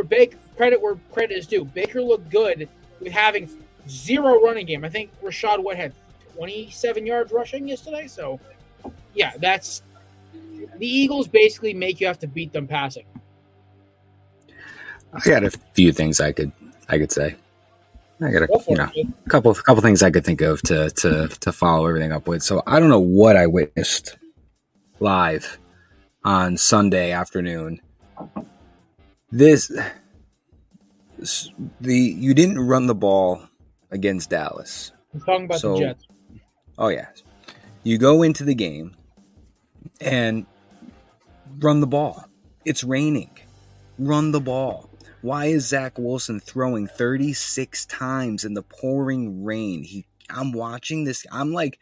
Baker credit where credit is due. Baker looked good with having zero running game. I think Rachaad White had 27 yards rushing yesterday. So, yeah, that's the Eagles basically make you have to beat them passing. I got a few things I could I could say. I got a you know a couple a couple things I could think of to to to follow everything up with. So I don't know what I witnessed live on Sunday afternoon. This the you didn't run the ball against Dallas. I'm talking about so, the Jets. Oh yeah. You go into the game and run the ball. It's raining. Run the ball. Why is Zach Wilson throwing 36 times in the pouring rain? He I'm watching this. I'm like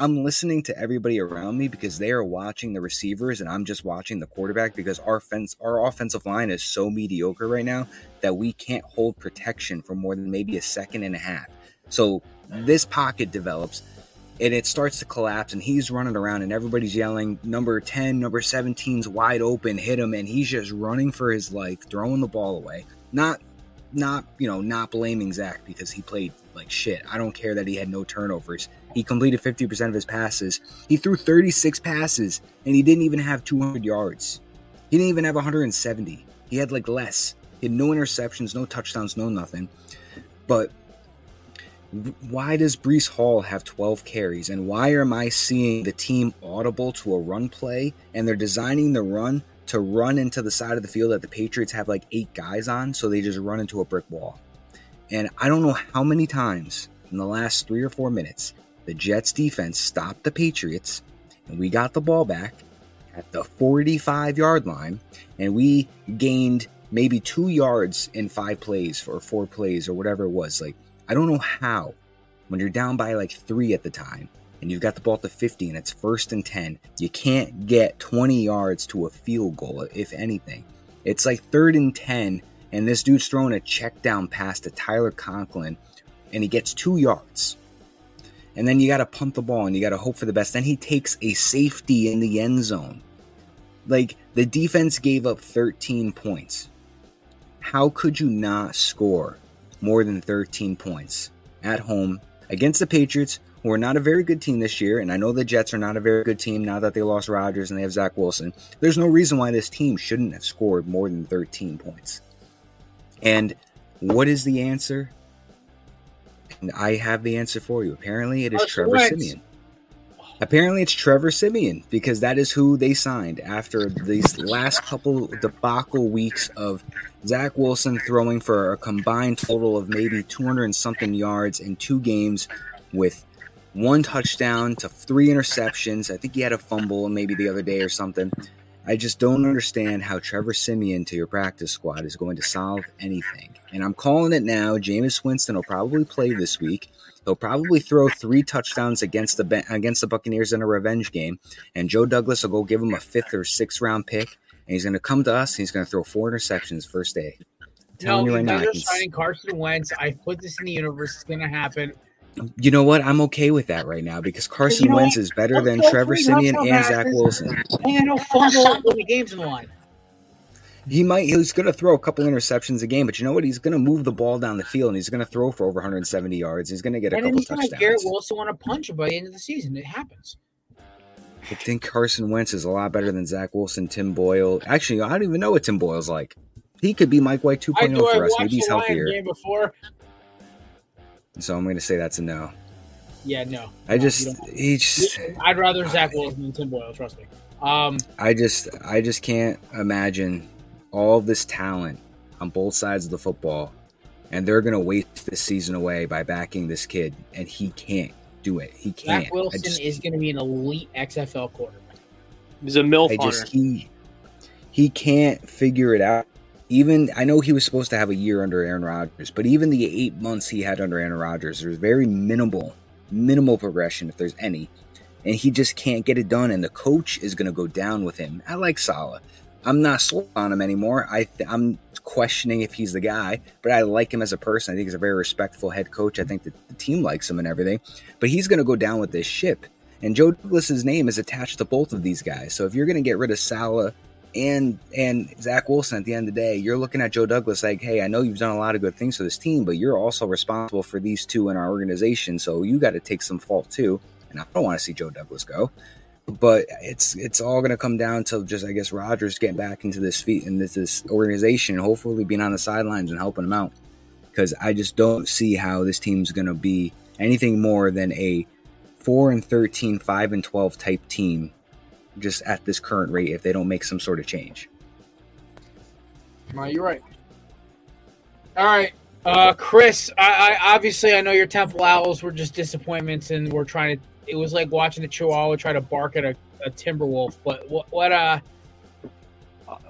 I'm listening to everybody around me because they are watching the receivers and I'm just watching the quarterback because our fence our offensive line is so mediocre right now that we can't hold protection for more than maybe a second and a half. So this pocket develops and it starts to collapse and he's running around and everybody's yelling number 10 number 17's wide open hit him and he's just running for his life throwing the ball away. Not not you know not blaming zach because he played like shit. I don't care that he had no turnovers he completed 50% of his passes. He threw 36 passes and he didn't even have 200 yards. He didn't even have 170 he had like less. He had no interceptions no touchdowns no nothing. But why does Breece Hall have 12 carries? And why am I seeing the team audible to a run play and they're designing the run to run into the side of the field that the Patriots have like eight guys on, so they just run into a brick wall? And I don't know how many times in the last three or four minutes the Jets defense stopped the Patriots and we got the ball back at the 45 yard line and we gained maybe two yards in five plays or four plays or whatever it was. Like, I don't know how, when you're down by like three at the time and you've got the ball to 50 and it's first and 10, you can't get 20 yards to a field goal, if anything. It's like third and 10, and this dude's throwing a check down pass to Tyler Conklin, and he gets two yards. And then you got to punt the ball and you got to hope for the best. Then he takes a safety in the end zone. Like the defense gave up 13 points. How could you not score more than 13 points at home against the Patriots, who are not a very good team this year. And I know the Jets are not a very good team now that they lost Rodgers and they have Zach Wilson. There's no reason why this team shouldn't have scored more than 13 points. And what is the answer? And I have the answer for you. Apparently, it is Trevor Siemian. Apparently, it's Trevor Siemian because that is who they signed after these last couple debacle weeks of Zach Wilson throwing for a combined total of maybe 200 and something yards in two games with one touchdown to three interceptions. I think he had a fumble maybe the other day or something. I just don't understand how Trevor Siemian to your practice squad is going to solve anything. And I'm calling it now. Jameis Winston will probably play this week. He'll probably throw three touchdowns against the against the Buccaneers in a revenge game, and Joe Douglas will go give him a fifth or sixth round pick, and he's going to come to us. he's going to throw four interceptions first day. I'm no, you right now, signing Carson Wentz. I put this in the universe. It's going to happen. You know what? I'm okay with that right now because Carson you know Wentz is better than Trevor Siemian and Zach Wilson. And no fumble when the game's in the line. He might. He's going to throw a couple interceptions a game, but you know what? He's going to move the ball down the field, and he's going to throw for over 170 yards. He's going to get a and couple touchdowns. Garrett Wilson want to punch him by the end of the season. It happens. I think Carson Wentz is a lot better than Zach Wilson, Tim Boyle. Actually, I don't even know what Tim Boyle's like. He could be Mike White 2.0 for us. Maybe he's healthier. Game before. So I'm going to say that's a no. Yeah, no. I no, just he just. I'd rather Zach Wilson than Tim Boyle. Trust me. Um, I just I just can't imagine all this talent on both sides of the football, and they're going to waste this season away by backing this kid, and he can't do it. He can't. Zach Wilson just, is going to be an elite XFL quarterback. He's a milf I just, he he can't figure it out. even I know he was supposed to have a year under Aaron Rodgers, but even the eight months he had under Aaron Rodgers, there's very minimal, minimal progression if there's any, and he just can't get it done. And the coach is going to go down with him. I like Saleh. I'm not sold on him anymore. I th- I'm questioning if he's the guy, but I like him as a person. I think he's a very respectful head coach. I think the team likes him and everything, but he's going to go down with this ship. And Joe Douglas's name is attached to both of these guys. So if you're going to get rid of Saleh and and Zach Wilson at the end of the day, you're looking at Joe Douglas like, hey, I know you've done a lot of good things for this team, but you're also responsible for these two in our organization. So you got to take some fault too. And I don't want to see Joe Douglas go but it's it's all going to come down to just I guess Rodgers getting back into this feet in this, this organization and hopefully being on the sidelines and helping them out because I just don't see how this team's going to be anything more than a 4 and 13 5 and 12 type team just at this current rate if they don't make some sort of change. No, you're right. All right. Uh, Chris, I, I obviously I know your Temple Owls were just disappointments, and we're trying to it was like watching a chihuahua try to bark at a, a timber wolf. But what, what uh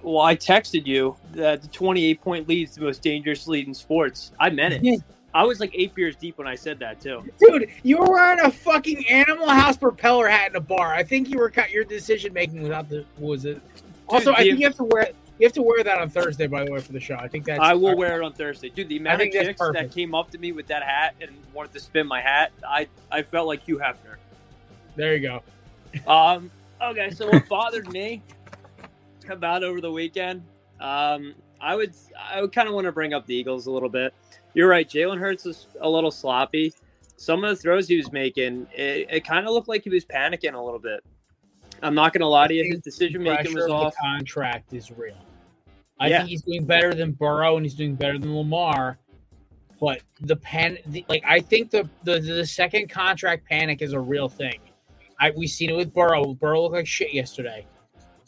well, I texted you that the 28 point lead is the most dangerous lead in sports. I meant it. Yeah. I was like eight beers deep when I said that too. Dude, you were wearing a fucking Animal House propeller hat in a bar. I think you were cut. your decision making without the was it. Also, Dude, I think you have to wear you have to wear that on Thursday, by the way, for the show. I think that's I will wear it on Thursday, dude. The amount of chicks that came up to me with that hat and wanted to spin my hat, I I felt like Hugh Hefner. There you go. Um, okay, so what bothered me about over the weekend, um, I would I would kind of want to bring up the Eagles a little bit. You're right, Jalen Hurts was a little sloppy. Some of the throws he was making, it, it kind of looked like he was panicking a little bit. I'm not going to lie to you, his decision making was of off. The contract is real. I Yeah. think he's doing better than Burrow and he's doing better than Lamar. But the pan, the, like I think the, the the second contract panic is a real thing. I we seen it with Burrow. Burrow looked like shit yesterday.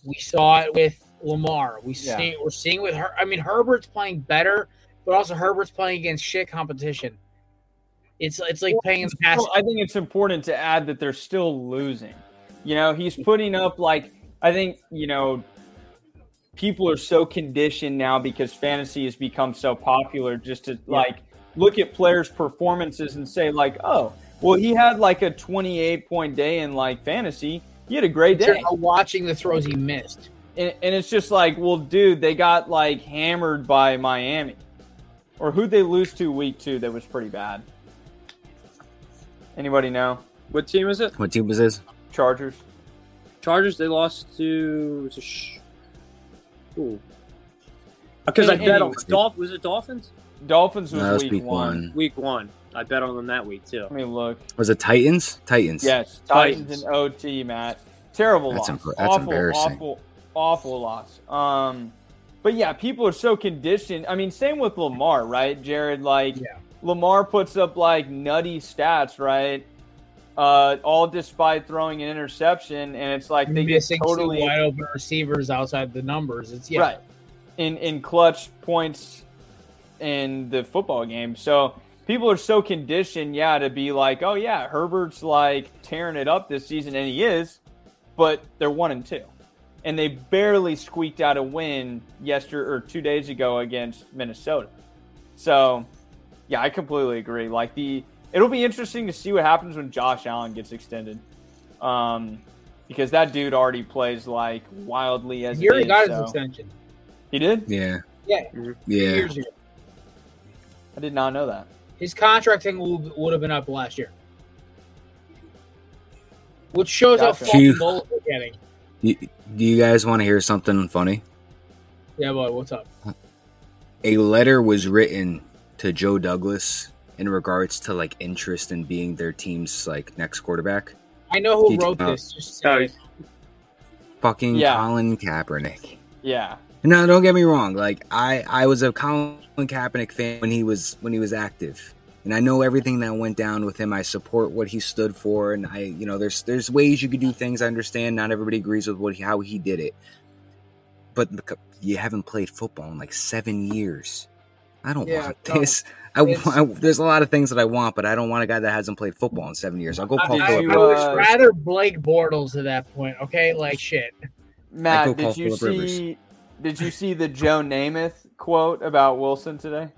We saw it with Lamar. We Yeah. see we're seeing it with her. I mean, Herbert's playing better, but also Herbert's playing against shit competition. It's it's like paying the pass. I think it's important to add that they're still losing. You know, he's putting up like I think you know people are so conditioned now because fantasy has become so popular just to like look at players' performances and say like, oh, well, he had like a 28 point day in like fantasy. He had a great You're day. watching the throws he missed. And, and it's just like, well, dude, they got like hammered by Miami. Or who'd they lose to week two that was pretty bad? Anybody know? What team is it? What team was this? Chargers. Chargers. They lost to. was it sh- Ooh. Because I bet on Dolph. Was it Dolphins? Dolphins was, No, was week, week one. one. Week one. I bet on them that week too. Let me look. Was it Titans? Titans. Yes, Titans. Titans and OT, Matt. Terrible That's loss. embar- that's awful, embarrassing. awful, awful loss. Um, but yeah, people are so conditioned. I mean, same with Lamar, right, Jared? Like, Yeah. Lamar puts up like nutty stats, right? Uh, all despite throwing an interception, and it's like they get missing totally wide open receivers outside the numbers. It's yeah. right in in clutch points in the football game. So people are so conditioned, yeah, to be like, oh yeah, Herbert's like tearing it up this season, and he is, but they're one and two, and they barely squeaked out a win yesterday or two days ago against Minnesota. So yeah, I completely agree. Like the it'll be interesting to see what happens when Josh Allen gets extended. Um, because that dude already plays like wildly as He already it is, got his extension. He did? Yeah. Yeah, Yeah. I did not know that. His contract thing would, would have been up last year, which shows Gotcha. how fucking Phew. bold we're getting. You, do you guys want to hear something funny? Yeah, boy, what's up? A letter was written to Joe Douglas in regards to like interest in being their team's like next quarterback. I know who He- wrote this. Just say. Oh, fucking Yeah. Colin Kaepernick. Yeah. No, don't get me wrong. Like I, I was a Colin Kaepernick fan when he was when he was active, and I know everything that went down with him. I support what he stood for, and I, you know, there's there's ways you could do things. I understand. Not everybody agrees with what how he did it, but you haven't played football in like seven years. I don't Yeah, want no, this. I, I- there's a lot of things that I want, but I don't want a guy that hasn't played football in seven years. I'll go I, call I, Philip I Rivers. was Uh, rather Blake Bortles at that point. Okay, like shit. Matt, go call did you Philip Rivers. See did you see the Joe Namath quote about Wilson today?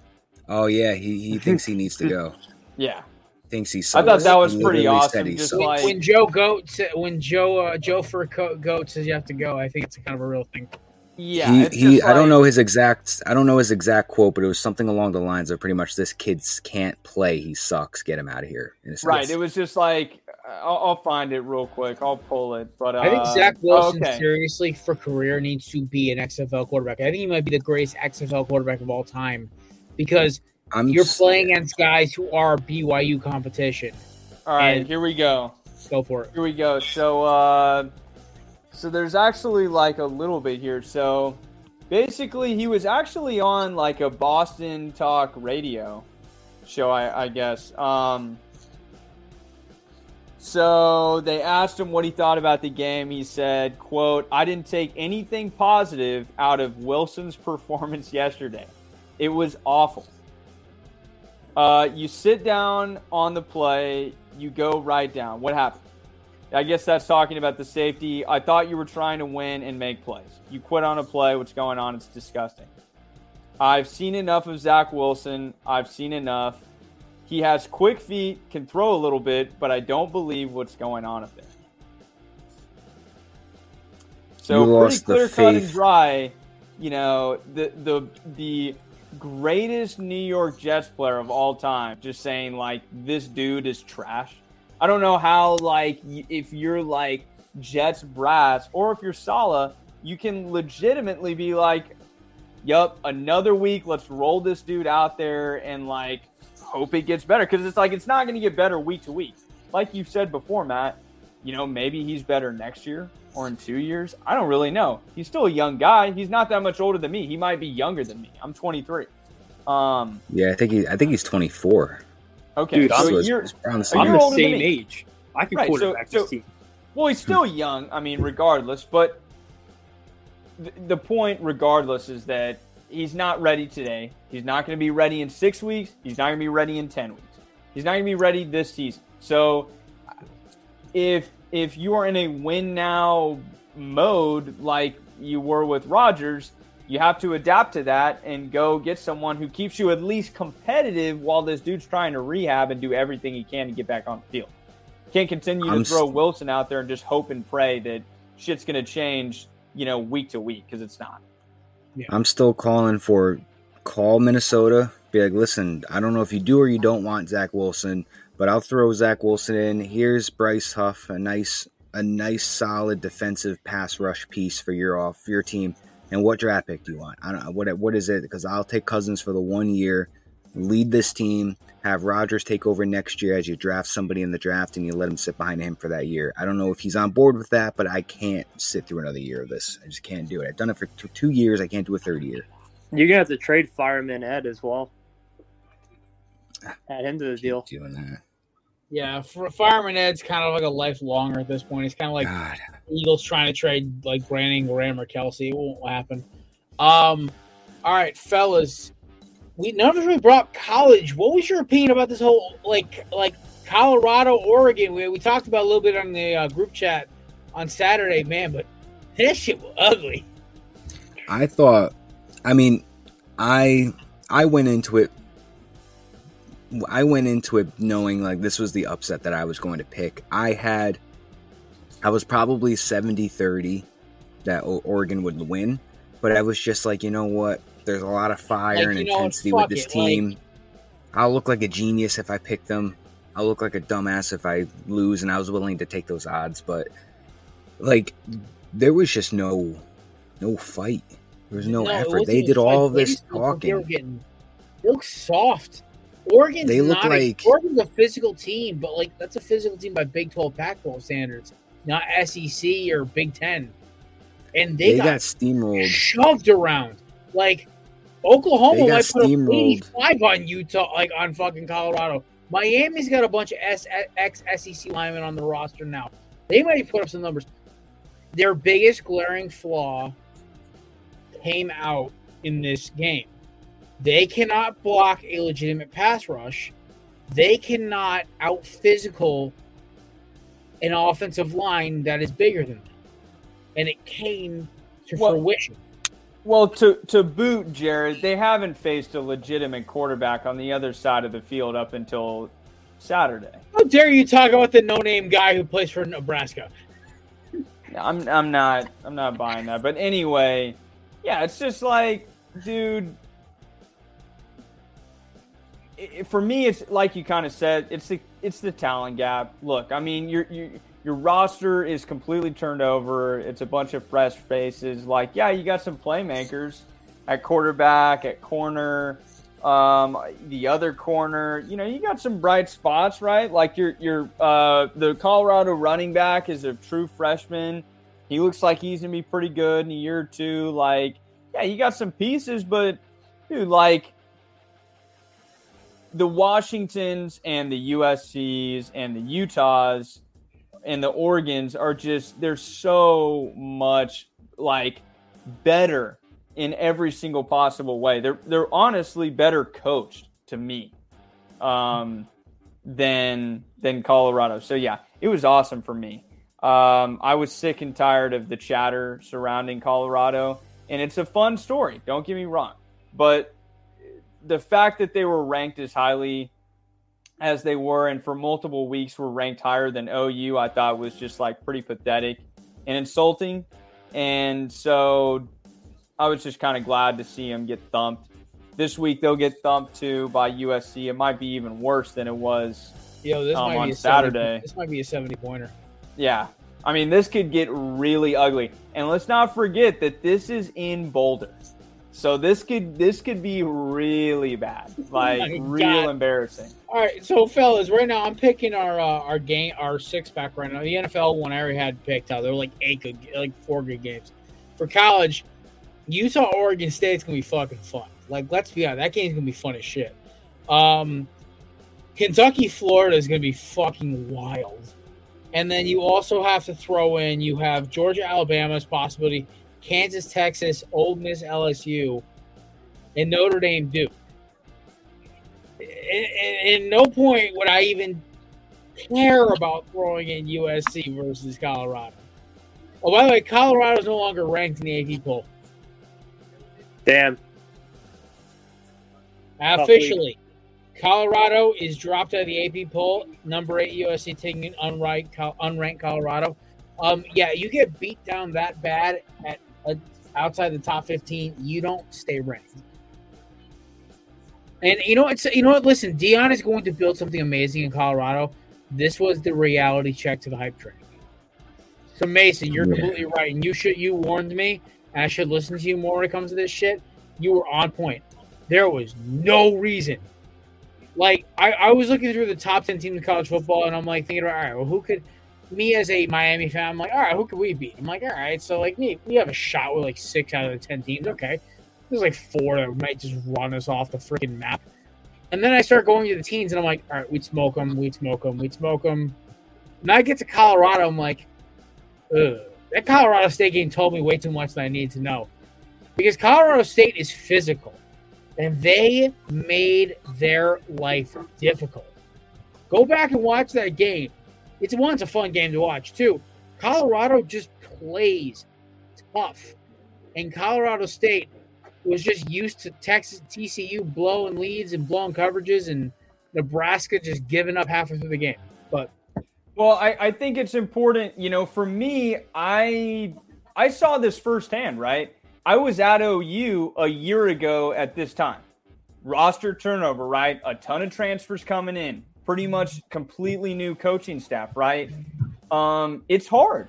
Oh yeah, he, he thinks he needs to go. Yeah, thinks he's. I thought that was pretty awesome. Just when, like when Joe Goat, when Joe uh, Joe for Goat says you have to go, I think it's kind of a real thing. Yeah, he, he I don't know his exact I don't know his exact quote, but it was something along the lines of pretty much this kid can't play, he sucks, get him out of here. Right. It was just like I'll, I'll, find it real quick. I'll pull it. But uh, I think Zach Wilson okay. seriously for career needs to be an XFL quarterback. I think he might be the greatest XFL quarterback of all time because I'm you're playing against guys who are BYU competition. All right, here we go. Go for it. Here we go. So uh so there's actually like a little bit here. So basically, he was actually on like a Boston Talk radio show, I, I guess. Um, so they asked him what he thought about the game. He said, "quote I didn't take anything positive out of Wilson's performance yesterday. It was awful. Uh, you sit down on the play, you go right down. What happened? I guess that's talking about the safety. I thought you were trying to win and make plays. You quit on a play. What's going on? It's disgusting. I've seen enough of Zach Wilson. I've seen enough. He has quick feet, can throw a little bit, but I don't believe what's going on up there. So pretty clear cut and dry. You know the the the greatest New York Jets player of all time, just saying like this dude is trash. I don't know how like if you're like Jets brass or if you're Saleh, you can legitimately be like, "Yup, another week. Let's roll this dude out there and like hope it gets better." Because it's like it's not going to get better week to week. Like you said before, Matt. You know, maybe he's better next year or in two years. I don't really know. He's still a young guy. He's not that much older than me. He might be younger than me. I'm 23. Um, yeah, I think he. I think he's 24. Okay, Dude, so I'm, you're, I'm the same age. I can right, quarterback so, this team. Well, he's still young. I mean, regardless, but the, the point, regardless, is that he's not ready today. He's not going to be ready in six weeks. He's not going to be ready in ten weeks. He's not going to be ready this season. So, if if you are in a win now mode like you were with Rodgers, you have to adapt to that and go get someone who keeps you at least competitive while this dude's trying to rehab and do everything he can to get back on the field. Can't continue I'm to throw st- Wilson out there and just hope and pray that shit's going to change, you know, week to week because it's not. Yeah. I'm still calling for call Minnesota. Be like, listen, I don't know if you do or you don't want Zach Wilson, but I'll throw Zach Wilson in. Here's Bryce Huff, a nice, a nice, solid defensive pass rush piece for your off your team and what draft pick do you want? I don't know what what is it because I'll take Cousins for the one year, lead this team, have Rodgers take over next year as you draft somebody in the draft and you let him sit behind him for that year. I don't know if he's on board with that, but I can't sit through another year of this. I just can't do it. I've done it for t- two years. I can't do a third year. You're gonna have to trade Fireman Ed as well. Add him to the deal. Doing that. Yeah, for Fireman Ed's kind of like a life longer at this point. He's kind of like God. Eagles trying to trade like Brandon Graham or Kelce. It won't happen. Um, all right, fellas. We none of us brought college. What was your opinion about this whole like like Colorado, Oregon? We, we talked about a little bit on the uh, group chat on Saturday, man, but that shit was ugly. I thought, I mean, I I went into it I went into it knowing like this was the upset that I was going to pick. I had, I was probably 70 30 that Oregon would win, but I was just like, you know what? There's a lot of fire like, and intensity with this it, team. Like... I'll look like a genius if I pick them. I'll look like a dumbass if I lose, and I was willing to take those odds. But like, there was just no, no fight. There was no, no effort. They did all of this talking. They were getting, they look soft. Oregon's they look like a, Oregon's a physical team, but like that's a physical team by Big 12, Pac-12 standards, not SEC or Big Ten. And they, they got, got, steamrolled, shoved around. Like Oklahoma might put a 85 on Utah, like on fucking Colorado. Miami's got a bunch of ex SEC linemen on the roster now. They might put up some numbers. Their biggest glaring flaw came out in this game. They cannot block a legitimate pass rush. They cannot out physical an offensive line that is bigger than them. And it came to well, fruition. Well, to to boot, Jared, they haven't faced a legitimate quarterback on the other side of the field up until Saturday. How dare you talk about the no-name guy who plays for Nebraska? I'm I'm not I'm not buying that. But anyway, yeah, it's just like, dude. It, for me, it's like you kind of said. It's the it's the talent gap. Look, I mean, you're you your roster is completely turned over. It's a bunch of fresh faces. Like, yeah, you got some playmakers at quarterback, at corner, um, the other corner. You know, you got some bright spots, right? Like your your uh, the Colorado running back is a true freshman. He looks like he's gonna be pretty good in a year or two. Like, yeah, you got some pieces, but dude, like the Washingtons and the USCs and the Utahs and the Oregons are just they're so much like better in every single possible way. They're they're honestly better coached to me um, than than Colorado. So yeah, it was awesome for me. Um, I was sick and tired of the chatter surrounding Colorado, and it's a fun story. Don't get me wrong, but the fact that they were ranked as highly as they were, and for multiple weeks were ranked higher than OU, I thought was just like pretty pathetic and insulting. And so I was just kind of glad to see them get thumped. This week they'll get thumped too by USC. It might be even worse than it was Yo, this um, might on be a Saturday. 70, this might be a 70 pointer. Yeah. I mean, this could get really ugly. And let's not forget that this is in Boulder. So this could this could be really bad, like oh real God. embarrassing. All right, so fellas, right now I'm picking our uh, our game our six pack right now. The NFL one I already had picked out. They're like eight good, like four good games. For college, Utah Oregon State's gonna be fucking fun. Like let's be honest, that game's gonna be fun as shit. Um, Kentucky Florida is gonna be fucking wild. And then you also have to throw in you have Georgia Alabama's possibility. Kansas, Texas, Ole Miss, LSU, and Notre Dame Duke. In no point would I even care about throwing in USC versus Colorado. Oh, by the way, Colorado is no longer ranked in the AP poll. Damn. Officially, Colorado is dropped out of the AP poll. Number eight USC taking unranked, unranked Colorado. Um, yeah, you get beat down that bad at Uh, outside the top 15, you don't stay ranked. And you know it's you know what? Listen, Deion is going to build something amazing in Colorado. This was the reality check to the hype train. So Mason, you're yeah. completely right, and you should you warned me. I should listen to you more when it comes to this shit. You were on point. There was no reason. Like I, I was looking through the top ten teams in college football, and I'm like thinking, all right, well, who could me as a Miami fan, I'm like, all right, who could we beat? I'm like, all right, so like me, we have a shot with like six out of the ten teams. Okay, there's like four that might just run us off the freaking map. And then I start going to the teams, and I'm like, all right, we'd smoke them, we'd smoke them, we'd smoke them. And I get to Colorado, I'm like, ugh. That Colorado State game told me way too much that I need to know. Because Colorado State is physical, and they made their life difficult. Go back and watch that game. It's one, it's a fun game to watch. too. Colorado just plays tough, and Colorado State was just used to Texas TCU blowing leads and blowing coverages, and Nebraska just giving up halfway through the game. But well, I, I think it's important. You know, for me, I I saw this firsthand. Right, I was at OU a year ago at this time. Roster turnover, right? A ton of transfers coming in pretty much completely new coaching staff, right? Um, it's hard.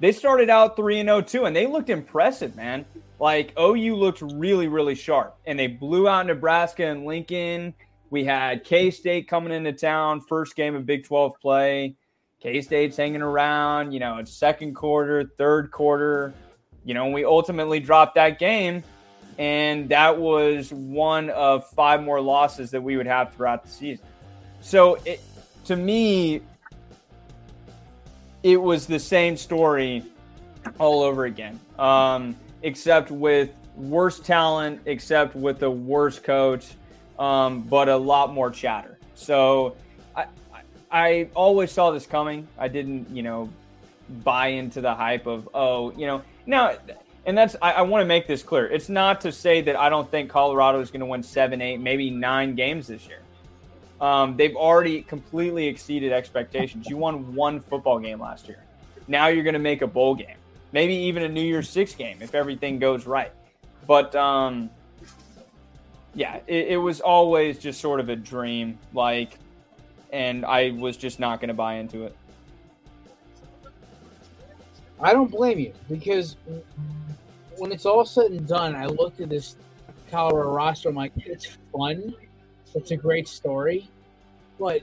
They started out 3 and 0 too, and they looked impressive, man. Like OU looked really, really sharp, and they blew out Nebraska and Lincoln. We had K State coming into town, first game of Big 12 play. K State's hanging around, you know, it's second quarter, third quarter. You know, we ultimately dropped that game, and that was one of five more losses that we would have throughout the season. So it, to me, it was the same story all over again, um, except with worse talent, except with a worse coach, um, but a lot more chatter. So I, I, always saw this coming. I didn't, you know, buy into the hype of oh, you know. Now, and that's I, I want to make this clear. It's not to say that I don't think Colorado is going to win seven, eight, maybe nine games this year. Um, they've already completely exceeded expectations. You won one football game last year. Now you're going to make a bowl game, maybe even a New Year's Six game if everything goes right. But um, yeah, it, it was always just sort of a dream, like, and I was just not going to buy into it. I don't blame you because when it's all said and done, I looked at this Colorado roster. I'm like, it's fun. It's a great story, but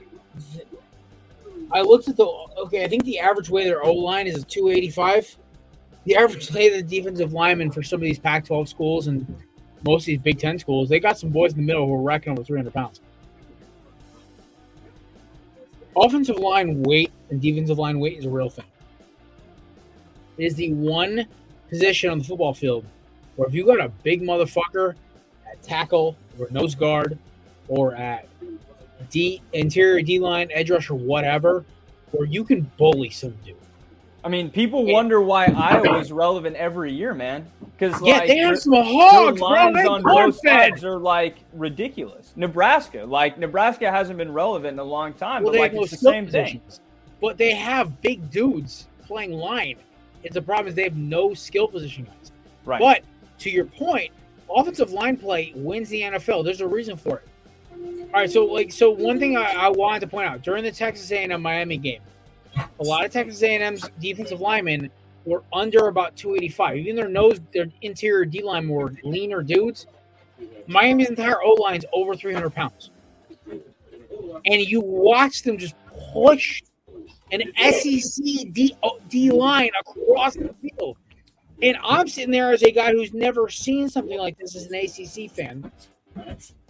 I looked at the okay. I think the average weight of their O line is 285. The average of the defensive lineman for some of these Pac-12 schools and most of these Big Ten schools, they got some boys in the middle who are racking over 300 pounds. Offensive line weight and defensive line weight is a real thing. It is the one position on the football field where if you got a big motherfucker at tackle or nose guard or at D interior D line, edge rusher, whatever, where you can bully some dude. I mean, people wonder why Iowa is relevant every year, man. Because yeah, like, they have some hogs, bro. Lines on both sides are like ridiculous. Nebraska, like Nebraska, hasn't been relevant in a long time, well, but like it's the same positions. thing. But they have big dudes playing line. It's the problem is they have no skill position guys. Right. But to your point, offensive line play wins the NFL. There's a reason for it. All right, so like, so one thing I, I wanted to point out during the Texas A&M Miami game, a lot of Texas A&M's defensive linemen were under about 285. Even their nose, their interior D line were leaner dudes. Miami's entire O line's over 300 pounds, and you watch them just push an SEC D, D line across the field. And I'm sitting there as a guy who's never seen something like this as an ACC fan.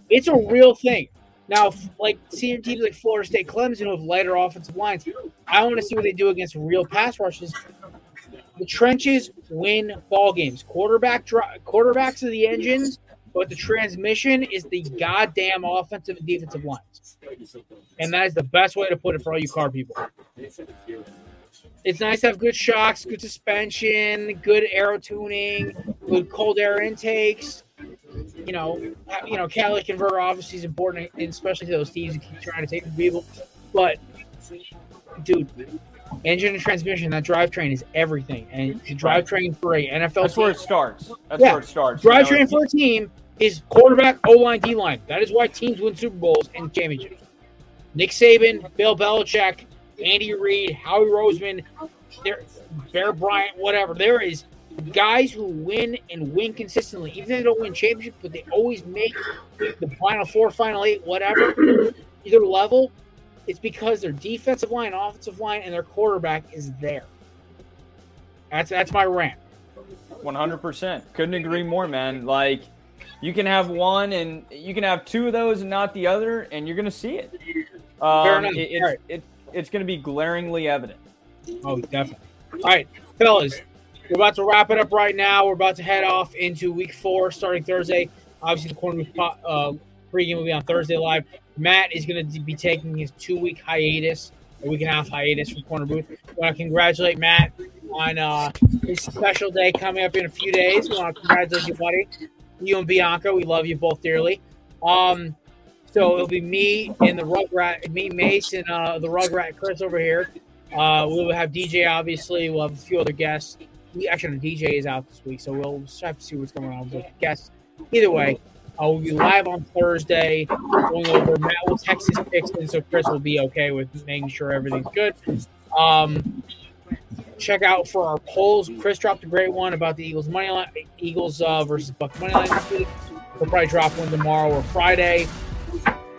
It's a real thing. Now, like senior teams like Florida State, Clemson, who have lighter offensive lines, I want to see what they do against real pass rushes. The trenches win ball games. Quarterback quarterbacks are the engines, but the transmission is the goddamn offensive and defensive lines. And that is the best way to put it for all you car people. It's nice to have good shocks, good suspension, good aero tuning, good cold air intakes you know, you know, catalytic converter obviously is important, especially to those teams who keep trying to take the people. But, dude, engine and transmission, that drivetrain is everything. And the drivetrain for a NFL That's team, where it starts. That's yeah, where it starts. Drivetrain you know? for a team is quarterback, O line, D line. That is why teams win Super Bowls and championships. Nick Saban, Bill Belichick, Andy Reid, Howie Roseman, Bear Bryant, whatever. There is guys who win and win consistently, even if they don't win championships, but they always make the final four, final eight, whatever, either level, it's because their defensive line, offensive line, and their quarterback is there. That's that's my rant. One hundred percent. Couldn't agree more, man. Like you can have one and you can have two of those and not the other, and you're gonna see it. Um, it, it's, right. it, it's gonna be glaringly evident. Oh, definitely. All right, fellas, we're about to wrap it up right now. We're about to head off into week four starting Thursday. Obviously, the corner booth uh, pregame will be on Thursday live. Matt is going to be taking his two week hiatus, a week and a half hiatus from Corner Booth. I want to congratulate Matt on uh, his special day coming up in a few days. We want to congratulate you, buddy. You and Bianca, we love you both dearly. Um, so it'll be me and the Rugrat, me, Mace, and uh, the Rugrat Chris over here. Uh, we will have DJ, obviously. We'll have a few other guests actually DJ is out this week, so we'll have to see what's going on. But guess either way, I will be live on Thursday, going over Matt will text his picks, and so Chris will be okay with making sure everything's good. Um, check out for our polls. Chris dropped a great one about the Eagles money line, Eagles uh, versus Buck money line this week. We'll probably drop one tomorrow or Friday.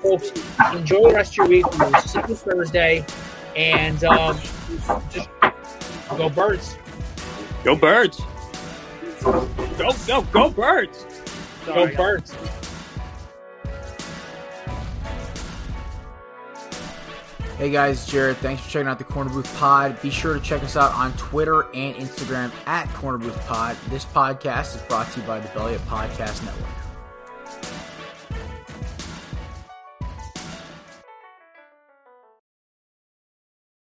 Folks, enjoy the rest of your week. We'll see you Thursday, and um, just go birds. Go birds. Go, go, go birds. Sorry. Go birds. Hey guys, Jared. Thanks for checking out the Corner Booth Pod. Be sure to check us out on Twitter and Instagram at Corner Booth Pod. This podcast is brought to you by the Belly Up Podcast Network.